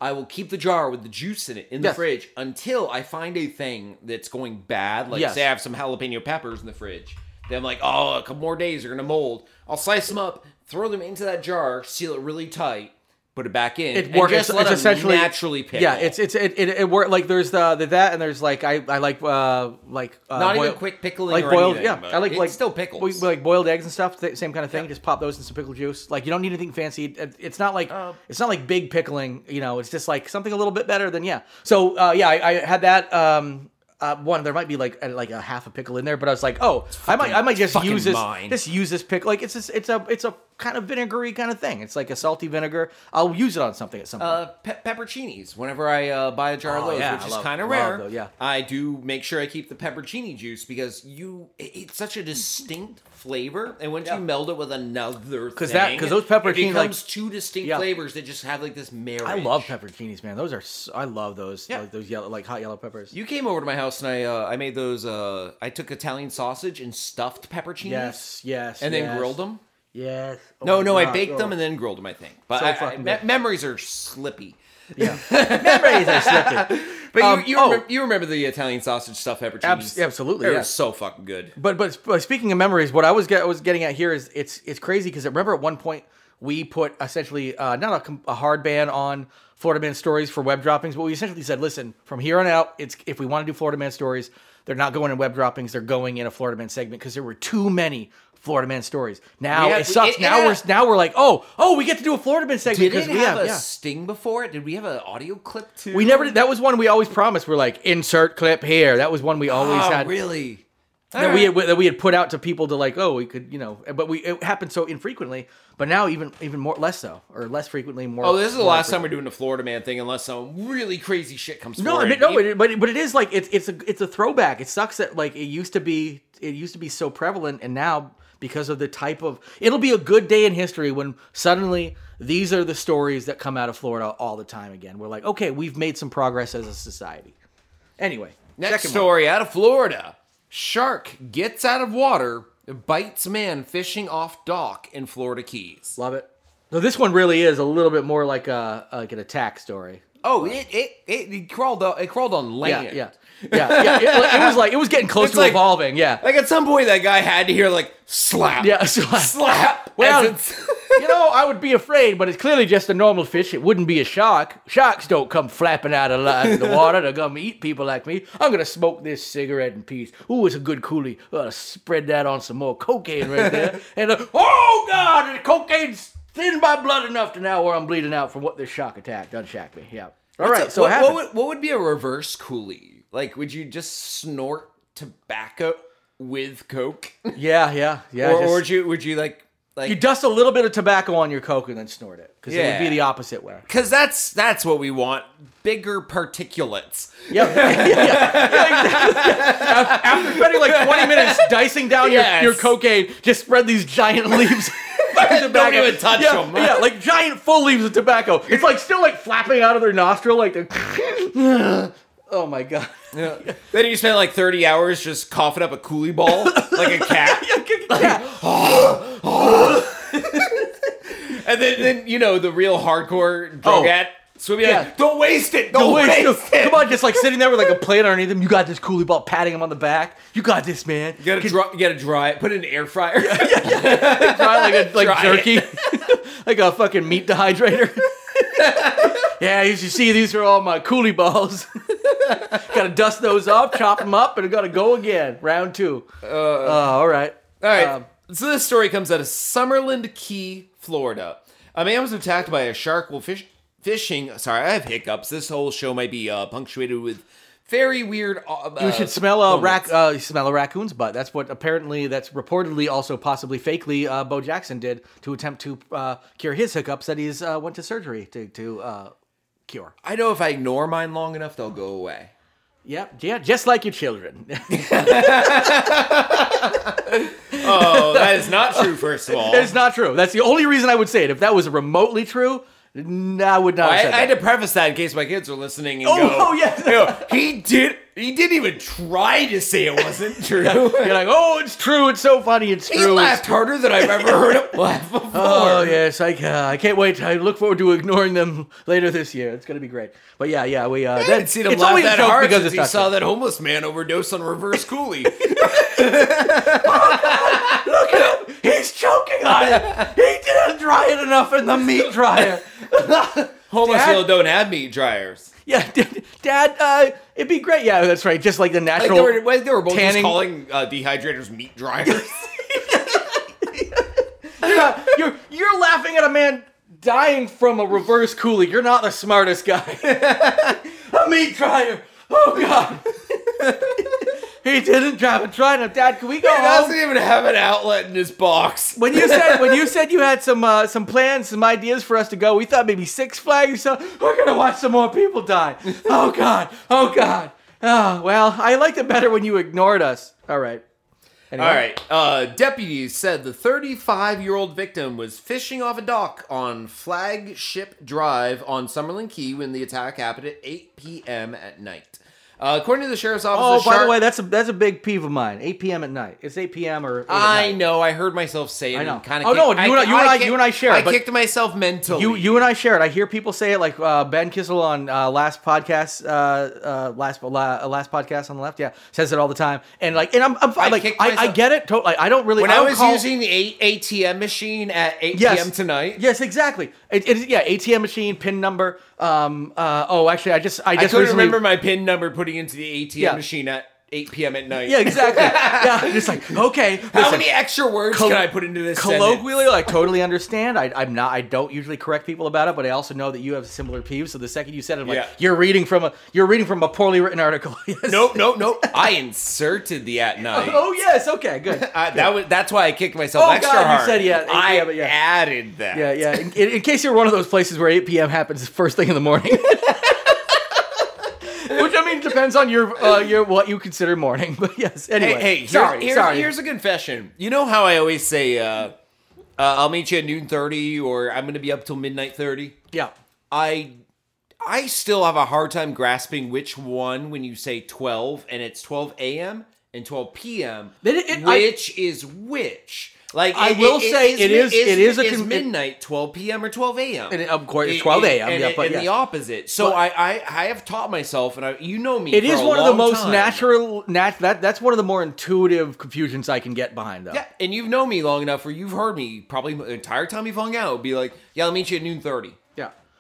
I will keep the jar with the juice in it in the Yes. fridge until I find a thing that's going bad. Like Yes. say I have some jalapeno peppers in the fridge. Then I'm like, oh, a couple more days they're gonna mold. I'll slice them up, throw them into that jar, seal it really tight, put it back in, it works. It's, it's essentially naturally pickle. Yeah, it's it's it it, it work like there's the, the that and there's like I I like uh like uh, not even quick pickling like or boiled anything, yeah I like it's like still pickles. bo- like boiled eggs and stuff th- same kind of thing just pop those in some pickle juice like you don't need anything fancy It- it's not like Uh, it's not like big pickling you know it's just like something a little bit better than yeah so uh, yeah I, I had that um uh, one there might be like a, like a half a pickle in there but I was like oh I might I might just use this mine. just use this pickle like it's just, it's a it's a kind of vinegary kind of thing it's like a salty vinegar I'll use it on something at some point. uh, pe- pepperoncinis. Whenever I uh, buy a jar of Oh, those, yeah, which I is kind of rare, those, yeah. I do make sure I keep the peppercini juice because you it- it's such a distinct flavor, and once Yeah. you meld it with another, because that- 'cause those it peppercini, like- becomes two distinct Yeah. flavors that just have like this marriage. I love pepperoncinis, man. Those are so, I love those. Yeah. Like those yellow, like hot yellow peppers. You came over to my house and I uh, I made those. Uh, I took Italian sausage and stuffed pepperoncinis. yes, yes, And then yes. grilled them. Yes. Oh No, no, I baked oh. them and then grilled them. I think, but So I- I- me- memories are slippy. Yeah. Memories are slipping. But Um, you, you, oh. remember, you remember the Italian sausage stuffed pepperoncinis? Abs- absolutely, They yeah. were so fucking good. But but but speaking of memories, what I was get, was getting at here is it's it's crazy because remember at one point we put essentially uh, not a, a hard ban on Florida Man stories for web droppings, but we essentially said, listen, from here on out, it's if we want to do Florida Man stories, they're not going in web droppings, they're going in a Florida Man segment because there were too many Florida Man stories. Now Yeah, it sucks. it- now had- we're now we're like, oh oh, we get to do a Florida Man segment Did because we have have a yeah. sting before it? Did we have an audio clip too? We never did. That was one we always promised. We're like, insert clip here. That was one we always Oh, had. really? that we had, that we had put out to people to like, oh, we could, you know, but we it happened so infrequently. But now even even more less so, or less frequently, more. Oh, this is the last time we're doing the Florida Man thing, unless some really crazy shit comes. No, I mean, no, it, but but it is like it's it's a it's a throwback. It sucks that like it used to be it used to be so prevalent, and now because of the type of it'll be a good day in history when suddenly these are the stories that come out of Florida all the time again. We're like, okay, we've made some progress as a society. Anyway, Next second one. story out of Florida: Shark gets out of water, bites man fishing off dock in Florida Keys. Love it. No, this one really is a little bit more like a like an attack story. Oh, it it, it, it crawled on, it crawled on land. yeah, yeah, yeah. It, it was like it was getting close It's to like- evolving. Yeah, Like at some point, that guy had to hear like slap, yeah. So, slap. Well, you know, I would be afraid, but it's clearly just a normal fish. It wouldn't be a shark. Sharks don't come flapping out of the water to come eat people like me. I'm gonna smoke this cigarette in peace. Ooh, it's a good coolie. Uh, spread that on some more cocaine right there. and uh, oh god, the cocaine's thinned my blood enough to now where I'm bleeding out from what this shark attack done shack me. Yeah. All right. So what, what what would what would be a reverse coolie? Like, would you just snort tobacco with coke, yeah, yeah, yeah. or, just- or would you would you like like you dust a little bit of tobacco on your coke and then snort it because it would be the opposite way. Because that's that's what we want. Bigger particulates. Yep. yeah, yeah. After spending like 20 minutes dicing down Yes. your, your cocaine, just spread these giant leaves. tobacco. even touch yeah, 'em. Yeah, like giant full leaves of tobacco. It's like still like flapping out of their nostril, like they're. Oh my god. Yeah. then you spend like thirty hours just coughing up a coolie ball like a cat. Yeah. And then, then you know the real hardcore drug Oh. swimming. Yeah. Like, Don't waste it. Don't, Wait, waste it. come on, just like sitting there with like a plate underneath him. You got this coolie ball, patting him on the back. You got this, man. You gotta dry. You gotta dry it. Put it in an air fryer. Dry like a like Dry jerky, like a fucking meat dehydrator. Yeah, as you see, these are all my coolie balls. gotta dust those off, chop them up, and gotta go again. Round two. Uh, all right. All right. Um, so this story comes out of Summerland Key, Florida. A man was attacked by a shark while fish, fishing. Sorry, I have hiccups. This whole show might be uh, punctuated with very weird. Uh, You should smell a rac- uh, smell a raccoon's butt. That's what apparently, that's reportedly, also possibly fakely, uh, Bo Jackson did to attempt to uh, cure his hiccups that he's uh, went to surgery to to uh, cure. I know if I ignore mine long enough, they'll go away. Yep, yeah, just like your children. Oh, that is not true. First of all, it's not true. That's the only reason I would say it. If that was remotely true, n- I would not. I, have said I had to preface that in case my kids are listening and Oh, go, oh, yeah. you know, he did. He didn't even try to say it wasn't true. You're like, oh, it's true. It's so funny. It's true. he laughed harder than I've ever heard him laugh before. Oh yes, I, uh, I can't wait. I look forward to ignoring them later this year. It's gonna be great. But yeah, yeah, we. Uh, I haven't seen him it's laugh only that joke hard because since he saw true. that homeless man overdose on reverse coolie. Look at him. He's choking on it. He didn't dry it enough in the meat dryer. homeless people don't have meat dryers. Yeah, Dad. Uh, it'd be great. Yeah, that's right. Just like the Like natural. they were, like, they were both tanning- just calling uh, dehydrators meat dryers. You're, not- you're you're laughing at a man dying from a reverse coolie. You're not the smartest guy. a meat dryer. Oh God. He didn't drive a it, Dad. Can we go he home? doesn't even have an outlet in his box. When you said when you said you had some uh, some plans, some ideas for us to go, we thought maybe Six Flags. So we're gonna watch some more people die. Oh God! Oh God! Oh well, I liked it better when you ignored us. All right. Anyway. All right. Uh, deputies said the 35 year old victim was fishing off a dock on Flagship Drive on Summerland Key when the attack happened at 8 p.m. at night. Uh, according to the sheriff's office, Oh, the by shark- the way, that's a that's a big peeve of mine. 8 p.m. at night. It's 8 p.m. or 8 at I night. know. I heard myself say it. I know. Kind of. Oh, no, you and I- you and I- kicked- you and I share it, I but- kicked myself mentally. You you and I share it. I hear people say it like uh, Ben Kissel on uh, last podcast, uh, uh, last la, last podcast on the left. Yeah, says it all the time. And like, and I'm, I'm fine. I like, kicked I, I myself- get it. Totally. I don't really. when I, I, don't was call- using the A- ATM machine at 8 Yes. p.m. tonight, Yes, exactly. It, it, yeah, ATM machine, PIN number. Um. Uh. Oh, actually, I just I I just couldn't recently- remember my PIN number putting into the ATM Yeah. machine at 8 p.m. at night. Yeah, exactly. yeah, just like okay. How listen, many extra words Col- can I put into this? Colloquially, I totally understand. I, I'm not. I don't usually correct people about it, but I also know that you have similar peeves. So the second you said it, I'm like, Yeah. you're reading from a you're reading from a poorly written article. Yes. Nope, nope, nope. I inserted the at oh, night. Oh yes. Okay. Good. I, that was that's why I kicked myself Oh, extra God, you said, yeah, I p.m., yeah. added that. Yeah, yeah. In, in, in case you're one of those places where 8 p.m. happens first thing in the morning. Which I mean depends on your uh, your what you consider morning, but yes. Anyway, Hey, hey, here- sorry, here's, sorry. here's a confession. You know how I always say, uh, uh, "I'll meet you at noon 30 or "I'm going to be up till midnight 30? yeah. I I still have a hard time grasping which one when you say 12 and it's 12 a.m. and 12 p.m. It- it- I- which is which? Like I will say it is- it is a is midnight, 12 p.m. or 12 a.m. And of course, it's 12 a.m., And, yeah, it- but and yes. the opposite. So But- I, I I have taught myself, and I, you know me. It is a one of the most time. natural. Nat, that that's one of the more intuitive confusions I can get behind, though. Yeah, and you've known me long enough where you've heard me probably the entire time you've hung out be like, "Yeah, I'll meet you at noon 30.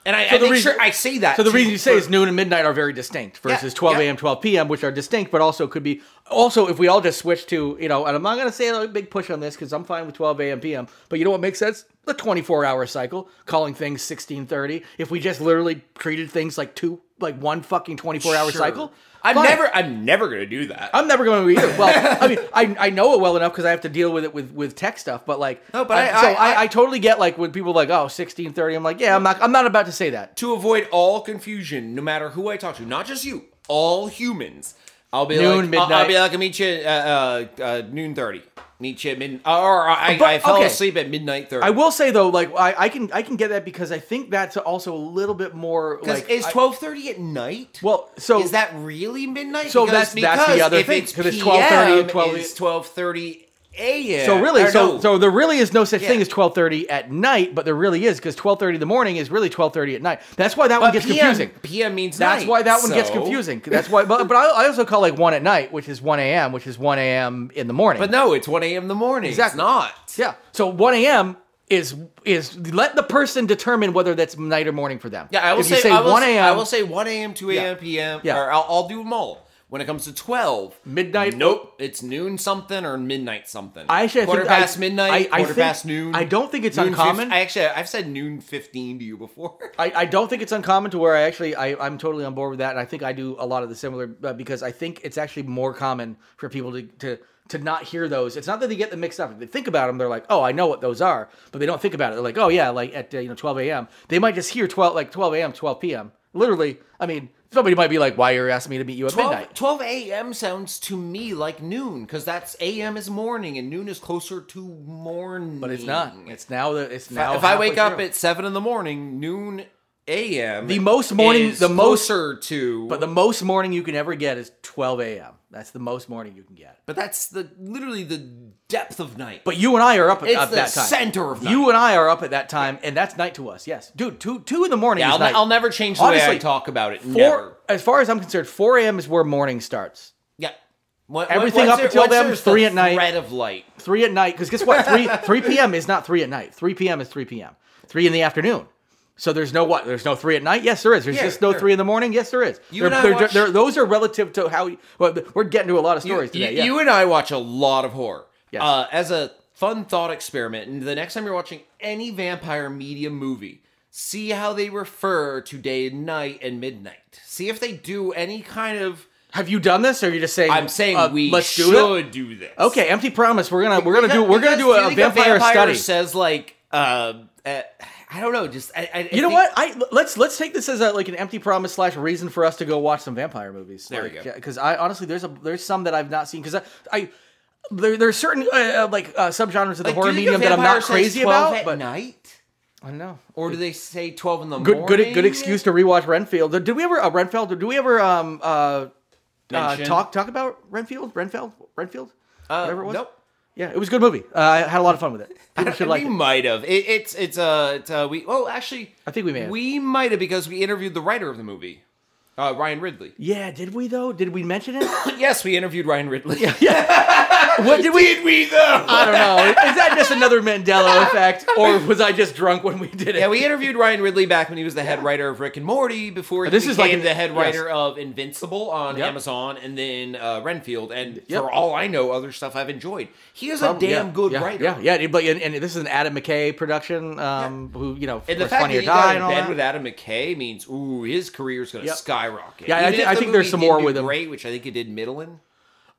Yeah. And I, So I the think reason- sure I say that. So the reason you say for- is noon and midnight are very distinct versus Yeah, 12 yeah. a.m., 12 p.m., which are distinct, but also could be. Also, if we all just switch to, you know, and I'm not going to say a big push on this because I'm fine with 12 a.m., p.m., but you know what makes sense? the 24 hour cycle, calling things 1630. If we just literally treated things like two, like one fucking 24 hour sure. cycle. I'm never, I'm never going to do that. I'm never going to either. Well, I mean, I, I know it well enough cause I have to deal with it with, with tech stuff, but like, no, but I, I so I, I, totally get like when people like, oh, 1630, I'm like, yeah, I'm not, I'm not about to say that. To avoid all confusion, no matter who I talk to, not just you, all humans, I'll be noon, like, midnight. I'll, I'll be like, I'll meet you uh, at uh, uh, noon 30. Nietzsche at midnight. Or I, but, I fell okay. asleep at midnight thirty. I will say though, like I, I, can I can get that because I think that's also a little bit more like is twelve thirty at night. Well, so is that really midnight? So because, that's because that's the other if thing because it's twelve thirty. Twelve thirty a.m. so really so no. so there really is no such thing as 12:30 at night, but there really is because 12:30 in the morning is really 12:30 at night. That's why that one gets PM, confusing. PM means That's night, why that one gets confusing. That's why, but, but I I also call like one at night, which is 1 a.m., which is 1 a.m. in the morning. But no, it's one a.m. in the morning. Exactly. It's not. yeah, so 1 a.m. is is let the person determine whether that's night or morning for them. Yeah, I will if say, you say I will 1 a.m. I will say 1 a.m., 2 a.m., Yeah. p.m. Yeah. Or I'll, I'll do them all. When it comes to 12, Midnight- Nope, it's noon something or midnight something. I actually I quarter think I- past midnight, I- I quarter think- past noon. I don't think it's noon uncommon. I actually, I've said noon 15 to you before. I, I don't think it's uncommon to where I actually I, I'm totally on board with that, and I think I do a lot of the similar uh, because I think it's actually more common for people to, to to not hear those. It's not that they get them mixed up. If they think about them, they're like, oh, I know what those are, but they don't think about it. They're like, oh yeah, like at uh, you know 12 a.m. They might just hear 12 like 12 a.m. 12 p.m. Literally, I mean, somebody might be like, why are you asking me to meet you at 12, midnight? 12 a.m. sounds to me like noon because that's a.m. is morning and noon is closer to morning. But it's not. It's now the it's now. if I wake up through. at 7 in the morning, noon a.m. The most morning- the most- closer to. but the most morning you can ever get is 12 a.m. That's the most morning you can get. But that's the literally the depth of night. But you and I are up at, It's the that time. center of night. You and I are up at that time, and that's night to us. Yes, dude. Two two in the morning yeah, is I'll. I'll never change the way Honestly, I talk about it. Four, Never. as far as I'm concerned, 4 a.m. is where morning starts. Yeah. What, Everything up there- until then, three the at night. Thread of light. Three at night, because guess what? Three three p.m. is not three at night. Three p.m. is three p.m. Three in the afternoon. So there's no what? There's no three at night. Yes, there is. There's Yeah, just no sure. three in the morning. Yes, there is. You They're- and I they're- watch- those are relative to how. You, well, we're getting to a lot of You, stories today. you- yeah. you and I watch a lot of horror. Yes. Uh, as a fun thought experiment, and the next time you're watching any vampire media movie, see how they refer to day and night and midnight. See if they do any kind of. Have you done this, or are you just saying? I'm saying uh, we let's should do it. do this. Okay, empty promise. We're gonna we're gonna do we're gonna do a, you think vampire, study. Says like, uh, uh, I don't know. Just I, I, You know what? I let's let's take this as a like an empty promise slash reason for us to go watch some vampire movies. There we like, go. Because I honestly, there's a there's some that I've not seen because I, I there there's certain uh, uh, like uh, subgenres of the horror medium that I'm not crazy about. At But night, I don't know. or do they say twelve in the Good morning? good good excuse to rewatch Renfield. Did we ever uh, Renfield? Did we ever um uh, uh talk talk about Renfield? Renfield? Renfield? Uh, Whatever it was. Nope. Yeah, it was a good movie. Uh, I had a lot of fun with it. People should like we it. might have. It, it's it's uh, it's uh we. Oh, actually, I think we may have. We might have because we interviewed the writer of the movie, uh, Ryan Ridley. Yeah, did we though? Did we mention it? yes, we interviewed Ryan Ridley. what did we? Did we though? I don't know. Is that just another Mandela effect, or was I just drunk when we did it? Yeah, we interviewed Ryan Ridley back when he was the head writer of Rick and Morty before he This became is like an- the head yes. writer of Invincible on Yep. Amazon and then uh, Renfield. And Yep. for all I know, other stuff I've enjoyed. He is Probably- a damn yeah, good yeah, writer. Yeah, yeah. But and, and this is an Adam McKay production. Um, who you know, And the fact Funny that he got in bed with Adam McKay means, ooh, his career is going to Yep. skyrocket. Yeah, I Even thi- if I think there's some more with him. Great, which I think it did middling.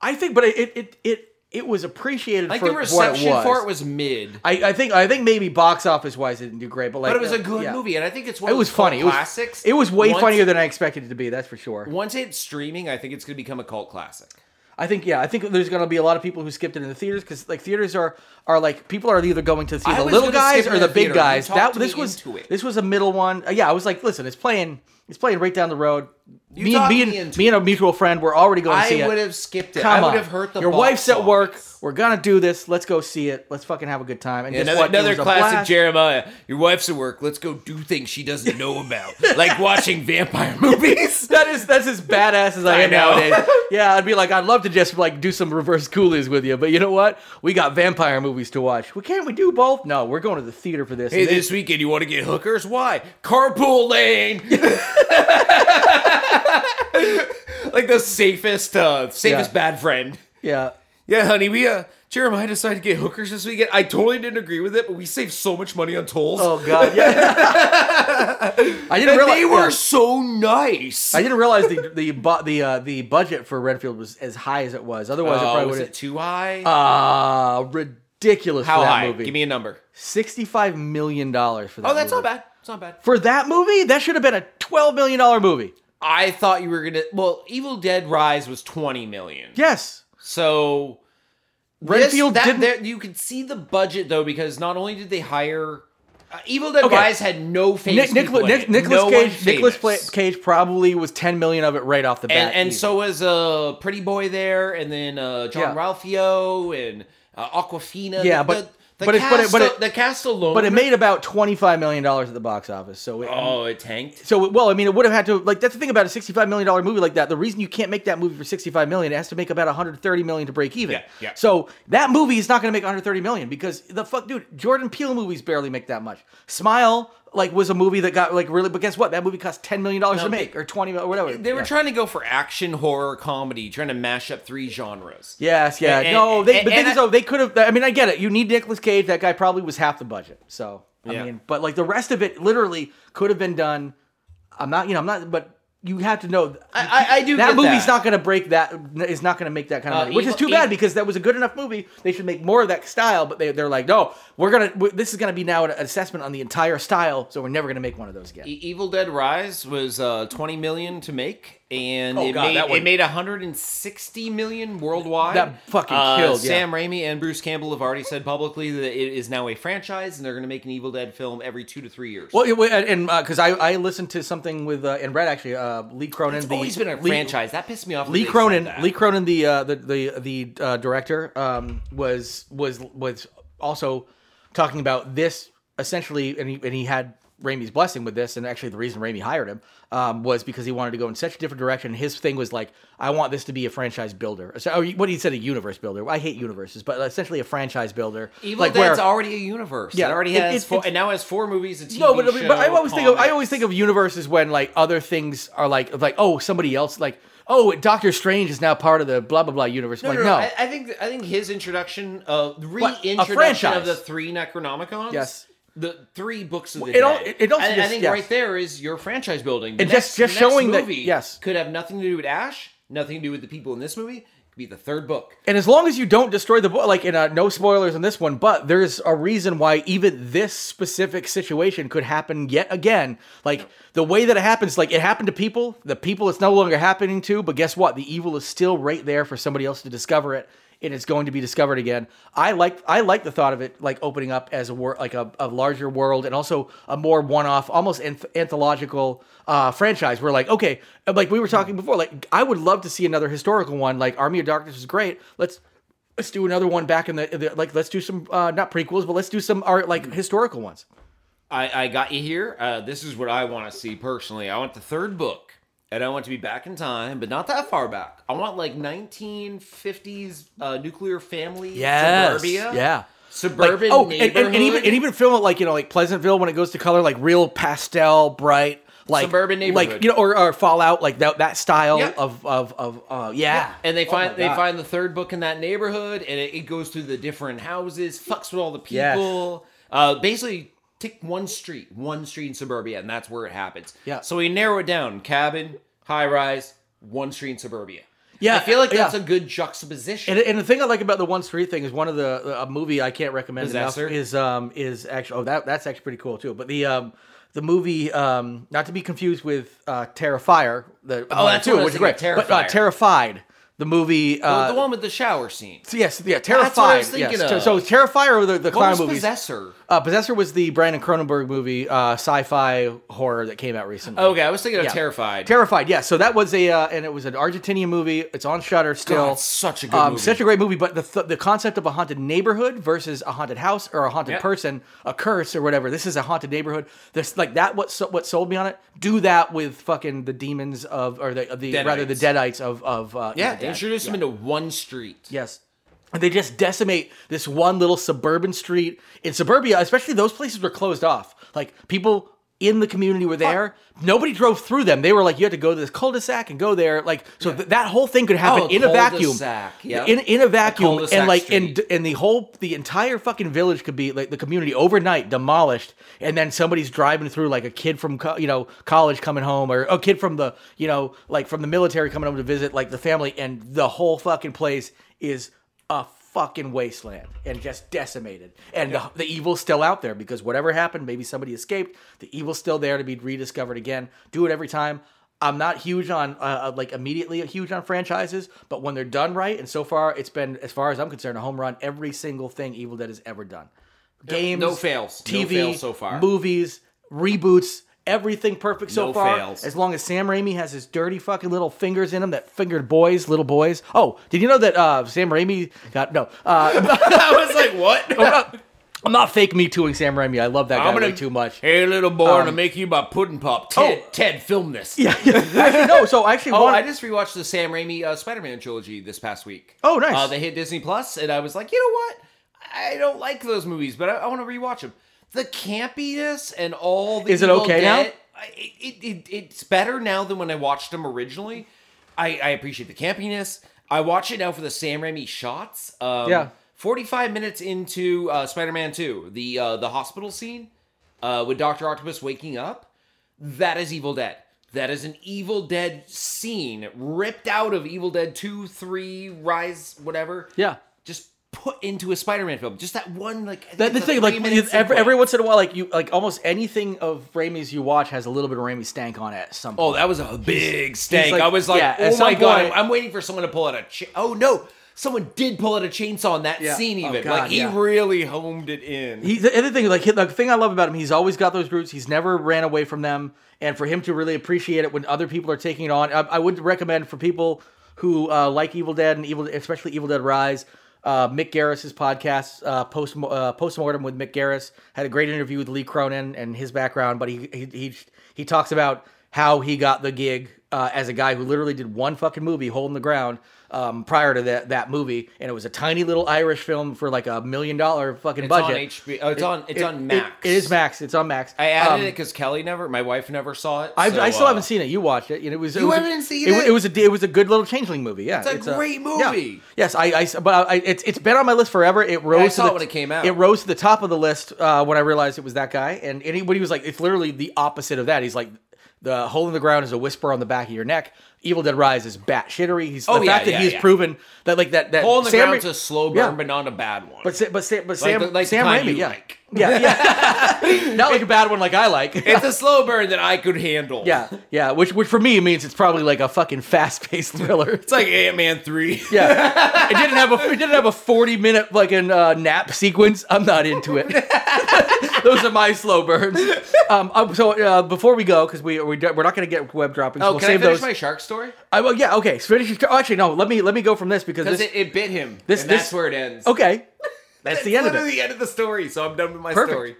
I think, but it it it it was appreciated Like for the what reception it was. for it was mid. I, I think I think maybe box office wise it didn't do great, but like But it was uh, a good yeah. movie, and I think it's one It of was funny. It was classics. It was way Once- funnier than I expected it to be. That's for sure. Once it's streaming, I think it's going to become a cult classic. I think yeah. I think there's going to be a lot of people who skipped it in the theaters because like theaters are are like people are either going to see the little guys or the the big guys. That this was this was a middle one. Uh, yeah, I was like, listen, it's playing it's playing right down the road. You me, talked me, me and into me and a mutual friend were already going to see I it. would have skipped it. Come I would on. have hurt the Your wife's at work. We're gonna do this. Let's go see it. Let's fucking have a good time. And guess Another, what? Another classic. Jeremiah. Your wife's at work. Let's go do things she doesn't know about, like watching vampire movies. That is that's as badass as I, I am know. nowadays. Yeah, I'd be like, I'd love to just like do some reverse coolies with you, but you know what? We got vampire movies to watch. Well, can't we do both? No, we're going to the theater for this. Hey, they- this weekend you want to get hookers? Why? Carpool lane. like the safest, uh, safest Yeah. bad friend. yeah. Yeah, honey, we uh, Jeremiah decided to get hookers this weekend. I totally didn't agree with it, but we saved so much money on tolls. Oh god, yeah. I didn't and realize they were yeah. so nice. I didn't realize the the bu- the uh, the budget for Renfield was as high as it was. Otherwise, it Oh, probably was would it too high? uh ridiculous How high? movie. Give me a number. Sixty-five million dollars for that. Oh, that's movie. not bad. It's not bad. For that movie, that should have been a twelve million dollar movie. I thought you were gonna. Well, Evil Dead Rise was twenty million. Yes, So Renfield this, that, there, you could see the budget though because not only did they hire uh, Evil Dead Okay. Rise had no famous Nick, people Nicolas, in Nick, it. No Cage. Famous. Cage probably was ten million of it right off the bat. and and so was uh Pretty Boy there, and then uh, John Yeah. Ralphio and uh, Awkwafina. Yeah, the, but- the, the but it- but it- but it- the cast alone. but it made about twenty five million dollars at the box office. So it, oh, it tanked. So well, I mean, it would have had to like that's the thing about a sixty-five million dollar movie like that. The reason you can't make that movie for sixty-five million, it has to make about one hundred thirty million to break even. Yeah, yeah. So that movie is not going to make one hundred thirty million because the fuck, dude, Jordan Peele movies barely make that much. Smile like was a movie that got like really, but guess what? That movie cost ten million dollars No, to make or twenty or whatever. They were Yeah. trying to go for action, horror, comedy, trying to mash up three genres. Yes, yeah. And- no, they, and- but thing and is, though, they could have. I mean, I get it. You need Nicolas Cage. That guy probably was half the budget. So I Yeah. mean, but like the rest of it, literally could have been done. I'm not, you know, I'm not, but you have to know. I- I- I do That get movie's that. not going to break that. Is not going to make that kind of Uh, money, which is too bad Evil- because that was a good enough movie. They should make more of that style. But they they're like, no, we're gonna. we this is going to be now an assessment on the entire style. So we're never going to make one of those again. E- Evil Dead Rise was uh, 20 million to make, and Oh, it, God, made, that one- it made 160 million worldwide. That fucking Uh, killed, yeah. Sam Raimi and Bruce Campbell have already said publicly that it is now a franchise, and they're going to make an Evil Dead film every two to three years. Well, it- and because I I listened to something with uh, and Red actually uh, Lee Cronin. it's the, always been a Lee- franchise. That pissed me off. Lee Cronin. Lee Cronin, the uh, the the the uh, director, um, was was was also talking about this essentially, and he and he had Raimi's blessing with this, and actually the reason Raimi hired him um, was because he wanted to go in such a different direction. His thing was like, I want this to be a franchise builder. So, or what he said, a universe builder. I hate universes, but essentially a franchise builder. Evil like Dead's where- already a universe. Yeah, it already has it- four, it's- and now has four movies, a TV no, but, show. but I always think of I always think of universes when like other things are like like oh somebody else like oh Doctor Strange is now part of the blah blah blah universe. No, like no, no. I, I think I think his introduction, a reintroduction of the three Necronomicons. Yes. The three books of the It dead. al- it also I, I think yes. right there is your franchise building. The And next- just- just showing that- yes. could have nothing to do with Ash, nothing to do with the people in this movie. It could be the third book. And as long as you don't destroy the book, like in uh, no spoilers in this one, but there's a reason why even this specific situation could happen yet again. Like the way that it happens, like it happened to people, the people it's no longer happening to, but guess what? The evil is still right there for somebody else to discover it. And it's going to be discovered again. I like I like the thought of it like opening up as a wor- like a, a larger world and also a more one-off, almost anth- anthological uh, franchise. Where like okay, like we were talking before, like I would love to see another historical one. Like Army of Darkness is great. Let's let's do another one back in the, the like let's do some uh not prequels but let's do some art like historical ones I, I got you here. Uh, this is what I want to see personally. I want the third book, and I want to be back in time, but not that far back. I want like 1950s uh, nuclear family suburbia. yeah Suburban Like, oh and, neighborhood. and, and even and even film it like you know like pleasantville when it goes to color like real pastel bright like Suburban neighborhood. like you know or, or fallout like that that style Yep. of of of uh yeah And they Oh find my they find the third book in that neighborhood, and it, it goes through the different houses, fucks with all the Yes. people. Uh, basically, take one street, one street in suburbia, and that's where it happens. Yeah. So we narrow it down: cabin, high rise, one street in suburbia. Yeah, I feel like that's yeah. a good juxtaposition. And, and the thing I like about the one street thing is one of the a movie I can't recommend Possessor? enough is um is actually oh that that's actually pretty cool too. But the um the movie um not to be confused with uh Terrifier the oh that's too what I was which is great. thinking, But uh, Terrifier. Terrified the movie the, uh the one with the shower scene. so yes yeah what I Terrified was thinking yes. of. So Terrifier or the the clown movies Possessor? Uh, Possessor was the Brandon Cronenberg movie, uh, sci-fi horror that came out recently. Okay, I was thinking of Yeah. Terrified. Terrified, yeah. So that was a, uh, and it was an Argentinian movie. It's on Shudder still. It's such a good um, movie. Such a great movie, but the th- the concept of a haunted neighborhood versus a haunted house or a haunted Yep. person, a curse or whatever. This is a haunted neighborhood. This like that. What so, what sold me on it? Do that with fucking the demons of or the the rather the Deadites. deadites of of uh, yeah, dead. introduce them into one street. Yes. And they just decimate this one little suburban street in suburbia, especially those places were closed off. Like people in the community were there. Nobody drove through them. They were like, you had to go to this cul-de-sac and go there. Like, so th- that whole thing could happen Oh, in a vacuum. cul-de-sac, yeah. In in a vacuum, cul-de-sac and like, street. and and the whole, the entire fucking village could be like the community overnight demolished, and then somebody's driving through like a kid from co- you know college coming home, or a kid from the you know like from the military coming home to visit like the family, and the whole fucking place is a fucking wasteland and just decimated. And the, the evil's still out there because whatever happened, maybe somebody escaped. The evil's still there to be rediscovered again. Do it every time. I'm not huge on uh, like immediately huge on franchises, but when they're done right, and so far it's been, as far as I'm concerned, a home run. Every single thing Evil Dead has ever done. Games, no fails. No TV, fails so far. movies, reboots, everything perfect so No far. fails. As long as Sam Raimi has his dirty fucking little fingers in him that fingered boys, little boys. Oh, did you know that uh, Sam Raimi got no? Uh, I was like, what? I'm not fake me tooing Sam Raimi. I love that guy I'm gonna way too much. Hey, little boy, I'm gonna make you my pudding pop. Ted, Oh. Ted, film this. Yeah, yeah. actually no. So I actually Oh, want. I just rewatched the Sam Raimi uh, Spider-Man trilogy this past week. Oh, nice. Uh, they hit Disney Plus, and I was like, you know what? I don't like those movies, but I, I want to rewatch them. The campiness and all the Is it okay now? Dead- It, it, it, it's better now than when I watched them originally. I, I appreciate the campiness. I watch it now for the Sam Raimi shots. Um, Yeah. 45 minutes into uh, Spider-Man 2, the uh, the hospital scene uh, with Doctor Octopus waking up, that is Evil Dead. That is an Evil Dead scene ripped out of Evil Dead 2, 3, Rise, whatever. yeah. Put into a Spider-Man film. Just that one, like. That, the thing, like every, every once in a while, like you, like almost anything of Raimi's you watch has a little bit of Raimi stank on it. Some Oh, that was a big stank. like- I was like, yeah, oh my some god, I'm, I'm waiting for someone to pull out a. Cha- oh no, someone did pull out a chainsaw in that Yeah. scene. Oh, Even God, like he yeah. really homed it in. He, the other thing, like the thing I love about him, he's always got those roots. He's never ran away from them, and for him to really appreciate it when other people are taking it on, I, I would recommend for people who uh, like Evil Dead and Evil, especially Evil Dead Rise. Uh, Mick Garris's podcast, uh, post uh, postmortem with Mick Garris, had a great interview with Lee Cronin and his background. But he he he, he talks about how he got the gig uh, as a guy who literally did one fucking movie, Hole in the Ground, um, prior to that that movie, and it was a tiny little Irish film for like a million dollar fucking It's budget. on HBO. Oh, it's on. It's It- on it- Max. it is Max. It's on Max. I added Um, it because Kelly never, my wife never saw it. I, so, I still uh, haven't seen it. You watched it. and It was. it You was a- haven't seen it? It was a. It was a good little changeling movie. Yeah, It's a great yeah. movie. Yes, I. I but I, it's it's been on my list forever. It rose. I to saw the, it when it came out. It rose to the top of the list uh, when I realized it was that guy. And anybody was like, it's literally the opposite of that. He's like, the hole in the ground is a whisper on the back of your neck. Evil Dead Rise is bat shittery. He's Oh, the yeah, fact that yeah, he's yeah. proven that like that that Hole in the Sam Ground's Ra- a slow burn, but not a bad one. But but but like Sam the, like Sam Raimi, yeah. like. yeah, yeah, not like a bad one like I like. It's a slow burn that I could handle. Yeah, yeah. Which, which for me means it's probably like a fucking fast-paced thriller. It's like Ant Man three. Yeah, it didn't have a it didn't have a forty-minute like an uh, nap sequence. I'm not into it. Those are my slow burns. Um, um, so uh, before we go, because we we we're not going to get web droppings. Oh, we'll can I save finish those. my shark story? I, well, yeah, okay. So finish. your- Oh, actually, no. Let me let me go from this because this. it, it bit him. this- and this- that's where it ends. okay, that's the end of it. the end of the story. So I'm done with my Perfect. story.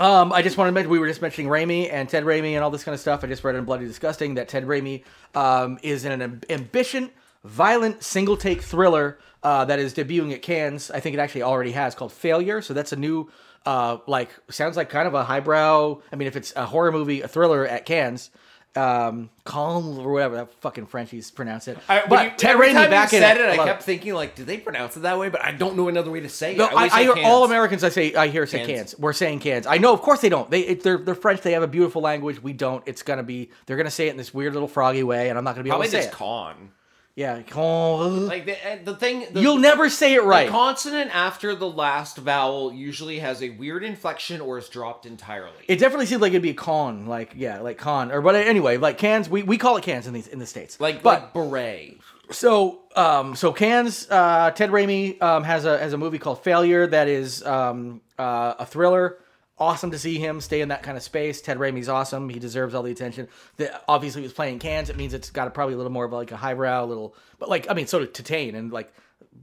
Um, I just want to mention we were just mentioning Raimi and Ted Raimi and all this kind of stuff. I just read in Bloody Disgusting that Ted Raimi um, is in an amb- ambitious, violent single take thriller uh, that is debuting at Cannes. I think it actually already has called Failure. So that's a new, uh, like sounds like kind of a highbrow. I mean, if it's a horror movie, a thriller at Cannes. Um, calm or whatever that fucking Frenchies pronounce it. I, but you, Ted every time back you said it. it, I kept thinking like, do they pronounce it that way? But I don't know another way to say it. No, I, always I hear cans. all Americans. I say I hear say Cans. cans. We're saying cans. I know, of course they don't. They it, they're they're French. They have a beautiful language. We don't. It's gonna be. They're gonna say it in this weird little froggy way, and I'm not gonna be Probably able to say just it. con. Yeah, con. Like the, the thing. The, You'll never say it The right. consonant after the last vowel usually has a weird inflection or is dropped entirely. it definitely seems like it'd be a con. Like yeah, like con. Or but anyway, like cans. We, we call it cans in these in the states. like but like beret. So, um, so Cannes, uh, Ted Raimi um, has a has a movie called Failure that is um, uh, a thriller awesome to see him stay in that kind of space. Ted Raimi's awesome. He deserves all the attention. The, obviously, he was playing cans. It means it's got a, probably a little more of like a highbrow, little, but like I mean, so Titane and like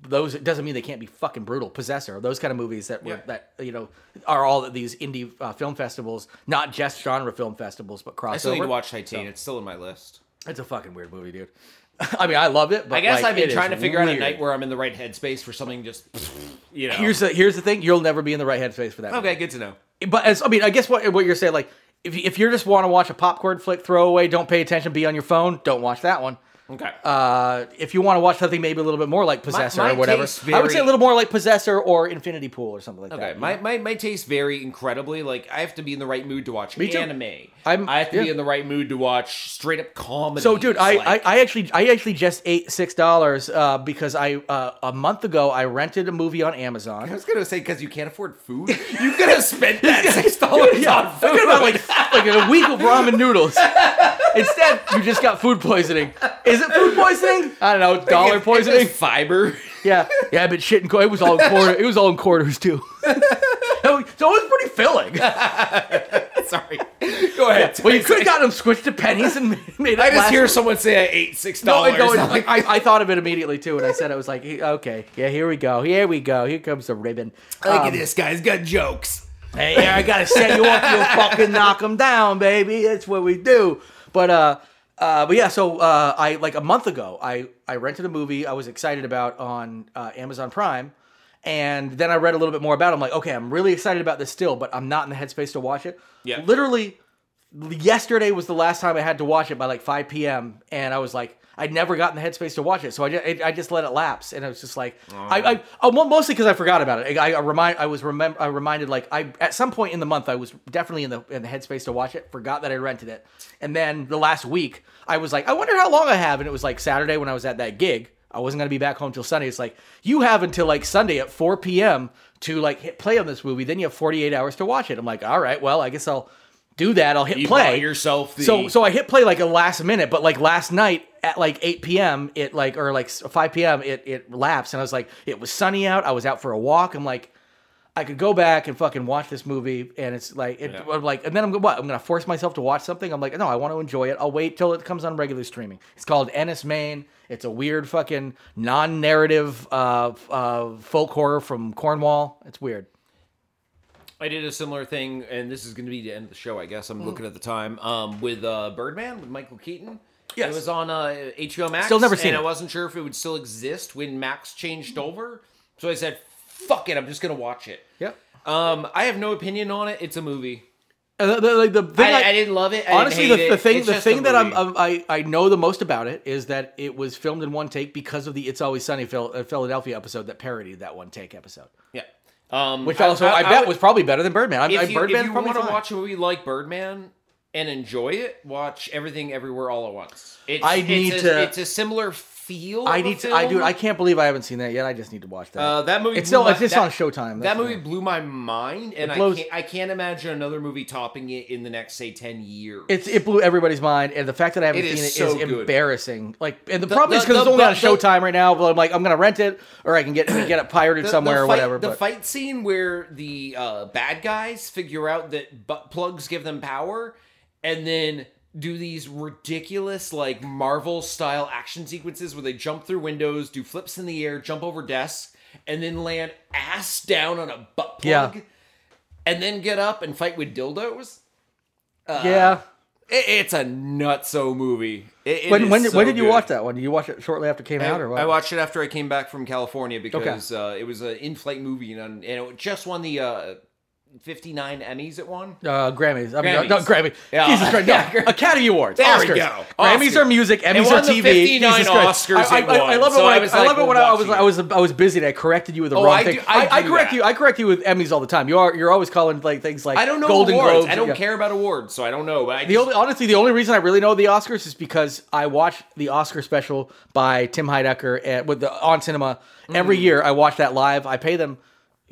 those. It doesn't mean they can't be fucking brutal. Possessor, those kind of movies that were Yeah. that you know are all at these indie uh, film festivals, not just genre film festivals, but crossover. I still need to watch Titane. It's still in my list. It's a fucking weird movie, dude. I mean, I love it, but I guess like, I've been trying to figure out a night where I'm in the right headspace for something just, you know. Here's the here's the thing: you'll never be in the right headspace for that. movie. okay, good to know. But as I mean, I guess what what you're saying, like if if you just want to watch a popcorn flick, throwaway, don't pay attention, be on your phone, don't watch that one. Okay. Uh, if you want to watch something maybe a little bit more like Possessor my or whatever, I would say a very- little more like Possessor or Infinity Pool or something like Okay, that. my, my, my tastes vary incredibly. Like, I have to be in the right mood to watch Me too. anime. I'm- I have to be yeah. in the right mood to watch straight up comedy. So, dude, I, I, I actually I actually just ate six dollars uh, because I uh, a month ago I rented a movie on Amazon. I was gonna say because you can't afford food, you could have spent that six dollars Yeah, on food. talking about like like a week of ramen noodles. Instead, you just got food poisoning. Is it food poisoning? I don't know. Dollar poisoning. fiber. Yeah, yeah, but shit, in, qu- it was all in quarter. It was all in quarters too. so it was pretty filling. Sorry. Go ahead. Well, you could have gotten them squished to pennies and made. I just hear someone say I ate six No, dollars. no, I, I, I thought of it immediately too, and I said I was like, okay, yeah, here we go, here we go, here comes the ribbon. Look Um, at this guy's got jokes. Hey, I gotta set you up, you fucking knock them down, baby. That's what we do. But uh, uh, but yeah. So uh, I like a month ago, I I rented a movie I was excited about on uh, Amazon Prime, and then I read a little bit more about. it. I'm like, okay, I'm really excited about this still, but I'm not in the headspace to watch it. Yeah. Literally, yesterday was the last time I had to watch it by like 5 p.m. and I was like, I'd never gotten the headspace to watch it, so I just, I just let it lapse, and it was just like, oh. I, I oh, mo- mostly because I forgot about it. I, I remind, I was remember, I reminded like I at some point in the month I was definitely in the in the headspace to watch it. Forgot that I rented it, and then the last week I was like, I wonder how long I have, and it was like Saturday when I was at that gig. I wasn't gonna be back home till Sunday. It's like you have until like Sunday at 4 p.m. to like hit play on this movie. Then you have 48 hours to watch it. I'm like, all right, well, I guess I'll do that. I'll hit You play yourself the- So so I hit play like a last minute, but like last night at like 8 p.m. it like or like 5 p.m. it it lapsed, and I was like, it was sunny out. I was out for a walk. I'm like. I could go back and fucking watch this movie, and it's like, it, Yeah. I'm like, and then I'm gonna what? I'm gonna force myself to watch something. I'm like, no, I want to enjoy it. I'll wait till it comes on regular streaming. It's called Enys Men. It's a weird fucking non-narrative uh, uh, folk horror from Cornwall. It's weird. I did a similar thing, and this is going to be the end of the show, I guess. I'm Mm. looking at the time. Um, with uh, Birdman with Michael Keaton. Yes. It was on uh, HBO Max. Still never seen and it. I wasn't sure if it would still exist when Max changed over. So I said, "Fuck it, I'm just going to watch it." Yep. Um, I have no opinion on it. It's a movie. Uh, the, like, the thing I, I- I didn't love it. I honestly the, the it. thing It's the thing that I'm. I'm I I know the most about it is that it was filmed in one take because of the It's Always Sunny Phil, uh, Philadelphia episode that parodied that one take episode, yeah. Um, which also I, bet would- was probably better than Birdman. I, I, if you, Birdman if you want to watch a movie like Birdman and enjoy it, watch Everything Everywhere All at Once. It's, I it's need a, to- It's a similar feel. I need to. I dude, I can't believe I haven't seen that yet. I just need to watch that. Uh, that movie. it's still my- it's just that- on Showtime. That movie blew my mind, and blows- I can't. I can't imagine another movie topping it in the next say ten years. It's it blew everybody's mind, and the fact that I haven't It seen is it so is good. embarrassing. Like, and the, problem is because it's the- only on the- Showtime right now. But I'm like, I'm gonna rent it, or I can get get it pirated The- somewhere the or fight- whatever. The but fight scene where the uh, bad guys figure out that butt plugs give them power, and then do these ridiculous like Marvel style action sequences where they jump through windows, do flips in the air, jump over desks, and then land ass down on a butt plug, Yeah. and then get up and fight with dildos. yeah. It, it's a nutso movie. It, it When when, so when did you good. watch that one? Did you watch it shortly after it came out, or what? I watched it after I came back from California because uh, it was an in-flight movie and, and it just won the uh, 59 Emmys. It won. Uh, Grammys. I mean, Grammys. no, Grammy. Yeah. Jesus Christ. No. Yeah. Academy Awards. There we Oscars. go. Grammys are music. Emmys are the TV. 59 Jesus Christ. Oscars I, I, I, I love it So when I was I like, love it when I was I was I was busy and I corrected you with the Oh, wrong I thing. I I, do correct that. you. I correct you with Emmys all the time. You are you're always calling like things like I don't know Golden awards. Globes. I don't Yeah. care about awards, so I don't know. But I The just, only, honestly, the only reason I really know the Oscars is because I watch the Oscar special by Tim Heidecker at, with the on cinema every year. I watch that live. I pay them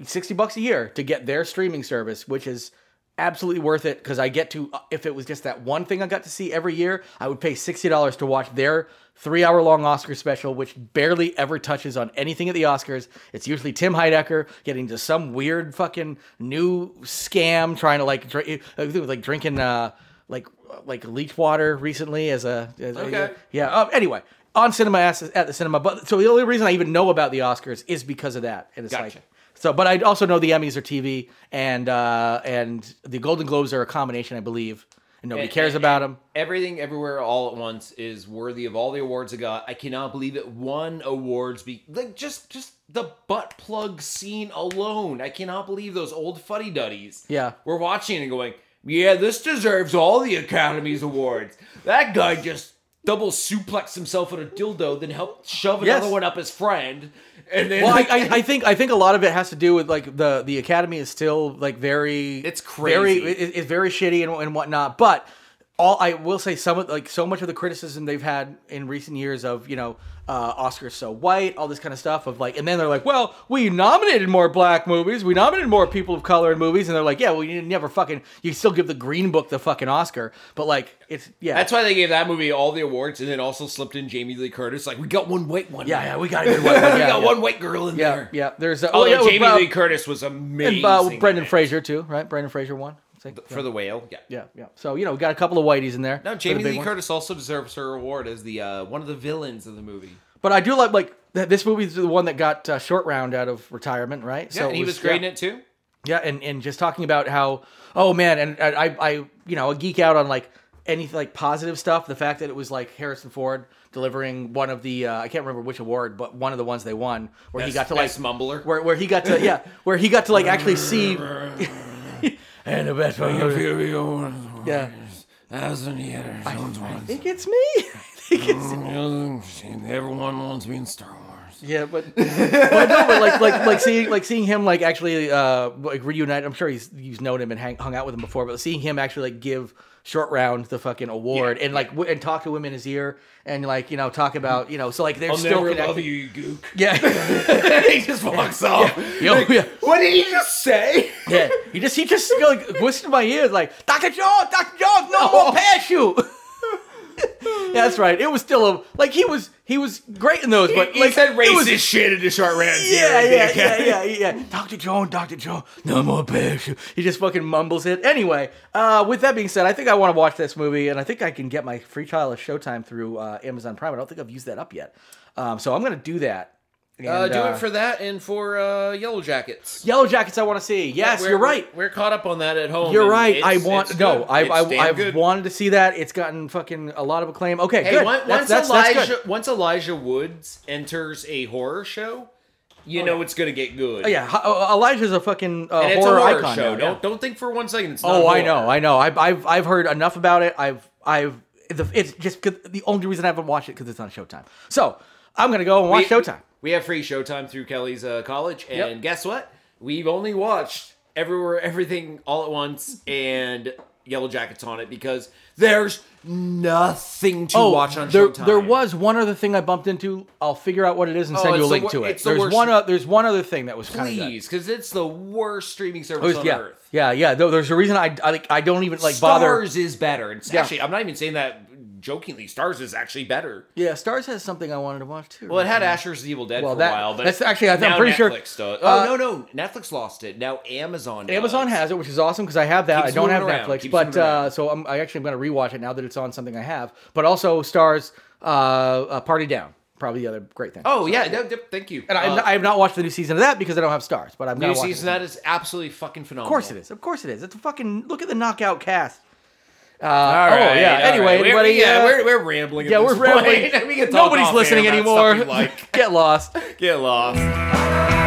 sixty bucks a year to get their streaming service, which is absolutely worth it because I get to. uh, If it was just that one thing I got to see every year, I would pay sixty dollars to watch their three-hour-long Oscar special, which barely ever touches on anything at the Oscars. It's usually Tim Heidecker getting to some weird fucking new scam, trying to like drink, I think it was like drinking uh like like leech water recently as a as a- Okay. yeah. Uh, anyway, on cinema at at the cinema, but so the only reason I even know about the Oscars is because of that, and it's Gotcha. like. So, but I also know the Emmys are TV, and uh, and the Golden Globes are a combination, I believe, and nobody And- cares and- about them. Everything, everywhere, all at once is worthy of all the awards it got. I cannot believe it won awards. Be like just, just the butt plug scene alone. I cannot believe those old fuddy duddies. Yeah. we're watching and going, yeah, this deserves all the Academy's awards. That guy just double suplexed himself in a dildo, then helped shove Yes. another one up his friend, and then Well, I, I, I think I think a lot of it has to do with like the the Academy is still like very It's very crazy. it, it's very shitty and, and whatnot. But all I will say some of like so much of the criticism they've had in recent years of you know uh, Oscars so white, all this kind of stuff of like, and then they're like, well, we nominated more black movies, we nominated more people of color in movies, and they're like, yeah, well, you never fucking you still give the Green Book the fucking Oscar, but like it's yeah, that's why they gave that movie all the awards, and then also slipped in Jamie Lee Curtis. Like we got one white one. yeah, yeah, we got a good one. we got yeah. one white girl in Yeah, there. yeah. There's uh, Oh, yeah, Jamie Lee Curtis was amazing. and uh, Brendan. Fraser too, right? Brendan Fraser won. I think. for the whale. Yeah. Yeah, yeah. So you know, we got a couple of whiteys in there. Now for the Jamie Lee ones. Curtis also deserves her award as the uh, one of the villains of the movie. But I do like like th- this movie's the one that got uh, short round out of retirement, right? Yeah, and it he was great in it too. Yeah, and and just talking about how oh man, and, and I I you know I geek out on like anything like positive stuff. The fact that it was like Harrison Ford delivering one of the uh, I can't remember which award, but one of the ones they won where he got to like best mumbler. where where he got to yeah where he got to like actually see. and the best one. Yeah. I think it's me. I think it's Everyone wants me in Star Wars. Yeah, but but no, but like like like seeing like seeing him like actually uh like reunite. I'm sure he's he's known him and hang, hung out with him before, but seeing him actually like give short round the fucking award Yeah, and like w- and talk to him in his ear and like you know talk about you know so like they're I'll still never connected. love you, you gook. Yeah, he just walks off. Yo, yeah. What did he just say? yeah. He just he just like whispered in my ears like Doctor Jones, Doctor Jones, no more parachute. Yeah, that's right. It was still a like he was he was great in those, but he like said it racist was- shit in the short rants. Yeah, yeah, yeah, yeah, yeah, yeah. Dr. Jones, Dr. Jones, no more parachute. He just fucking mumbles it. Anyway, uh, with that being said, I think I want to watch this movie, and I think I can get my free trial of Showtime through uh, Amazon Prime. I don't think I've used that up yet, um, so I'm gonna do that. Uh, do uh, it for that and for uh, Yellow Jackets. Yellow Jackets. I want to see. Yes, We're- you're right. We're, we're caught up on that at home. You're right. I want no. good. I, I, I've good. wanted to see that. It's gotten fucking a lot of acclaim. Okay, Hey, good. once, That's- once that's, that's Elijah good. once Elijah Woods enters a horror show, you know it's gonna get good. Oh, yeah, H- uh, Elijah's a fucking uh, and horror, a horror icon. show. now. Don't don't think for one second it's not Oh, I know, I know. I've I've I've heard enough about it. I've I've the, it's just the only reason I haven't watched it because it's on Showtime. So I'm gonna go and watch we, Showtime. We have free Showtime through Kelly's uh, college, and Yep. guess what? We've only watched everywhere, everything, all at once, and Yellow Jackets on it because there's nothing to watch on Oh, there, Showtime. there was one other thing I bumped into. I'll figure out what it is and Oh, send you a link wor- to it. the There's worst- one. Uh, there's one other thing that was please, because it's the worst streaming service on yeah, earth. yeah, yeah. Though there's a reason I I, I don't even like bother. Starz is better. It's Yeah. actually, I'm not even saying that jokingly. Starz is actually better. Yeah, Starz has something I wanted to watch too. Well, it had Ash vs Evil Dead Well, for that- a while, but that's actually- I I'm pretty sure- Netflix does. uh, oh no, no, Netflix lost it. Now Amazon. Does. Amazon has it, which is awesome because I have that. Keeps I don't have around, Netflix, keeps but uh, so I'm, I actually am going to rewatch it now that it's on something I have. But also Starz uh, uh, Party Down, probably the other great thing. Oh yeah, no, thank you. and I, Uh, I have not watched the new season of that because I don't have Starz. But I'm new going to watch season that is absolutely fucking phenomenal. Of course it is. Of course it is. It's a fucking look at the knockout cast. Uh, All oh yeah. Anyway, right. We're- everybody. yeah, uh, we're, we're rambling. yeah, we're rambling. we Nobody's listening anymore. like. Get lost. Get lost.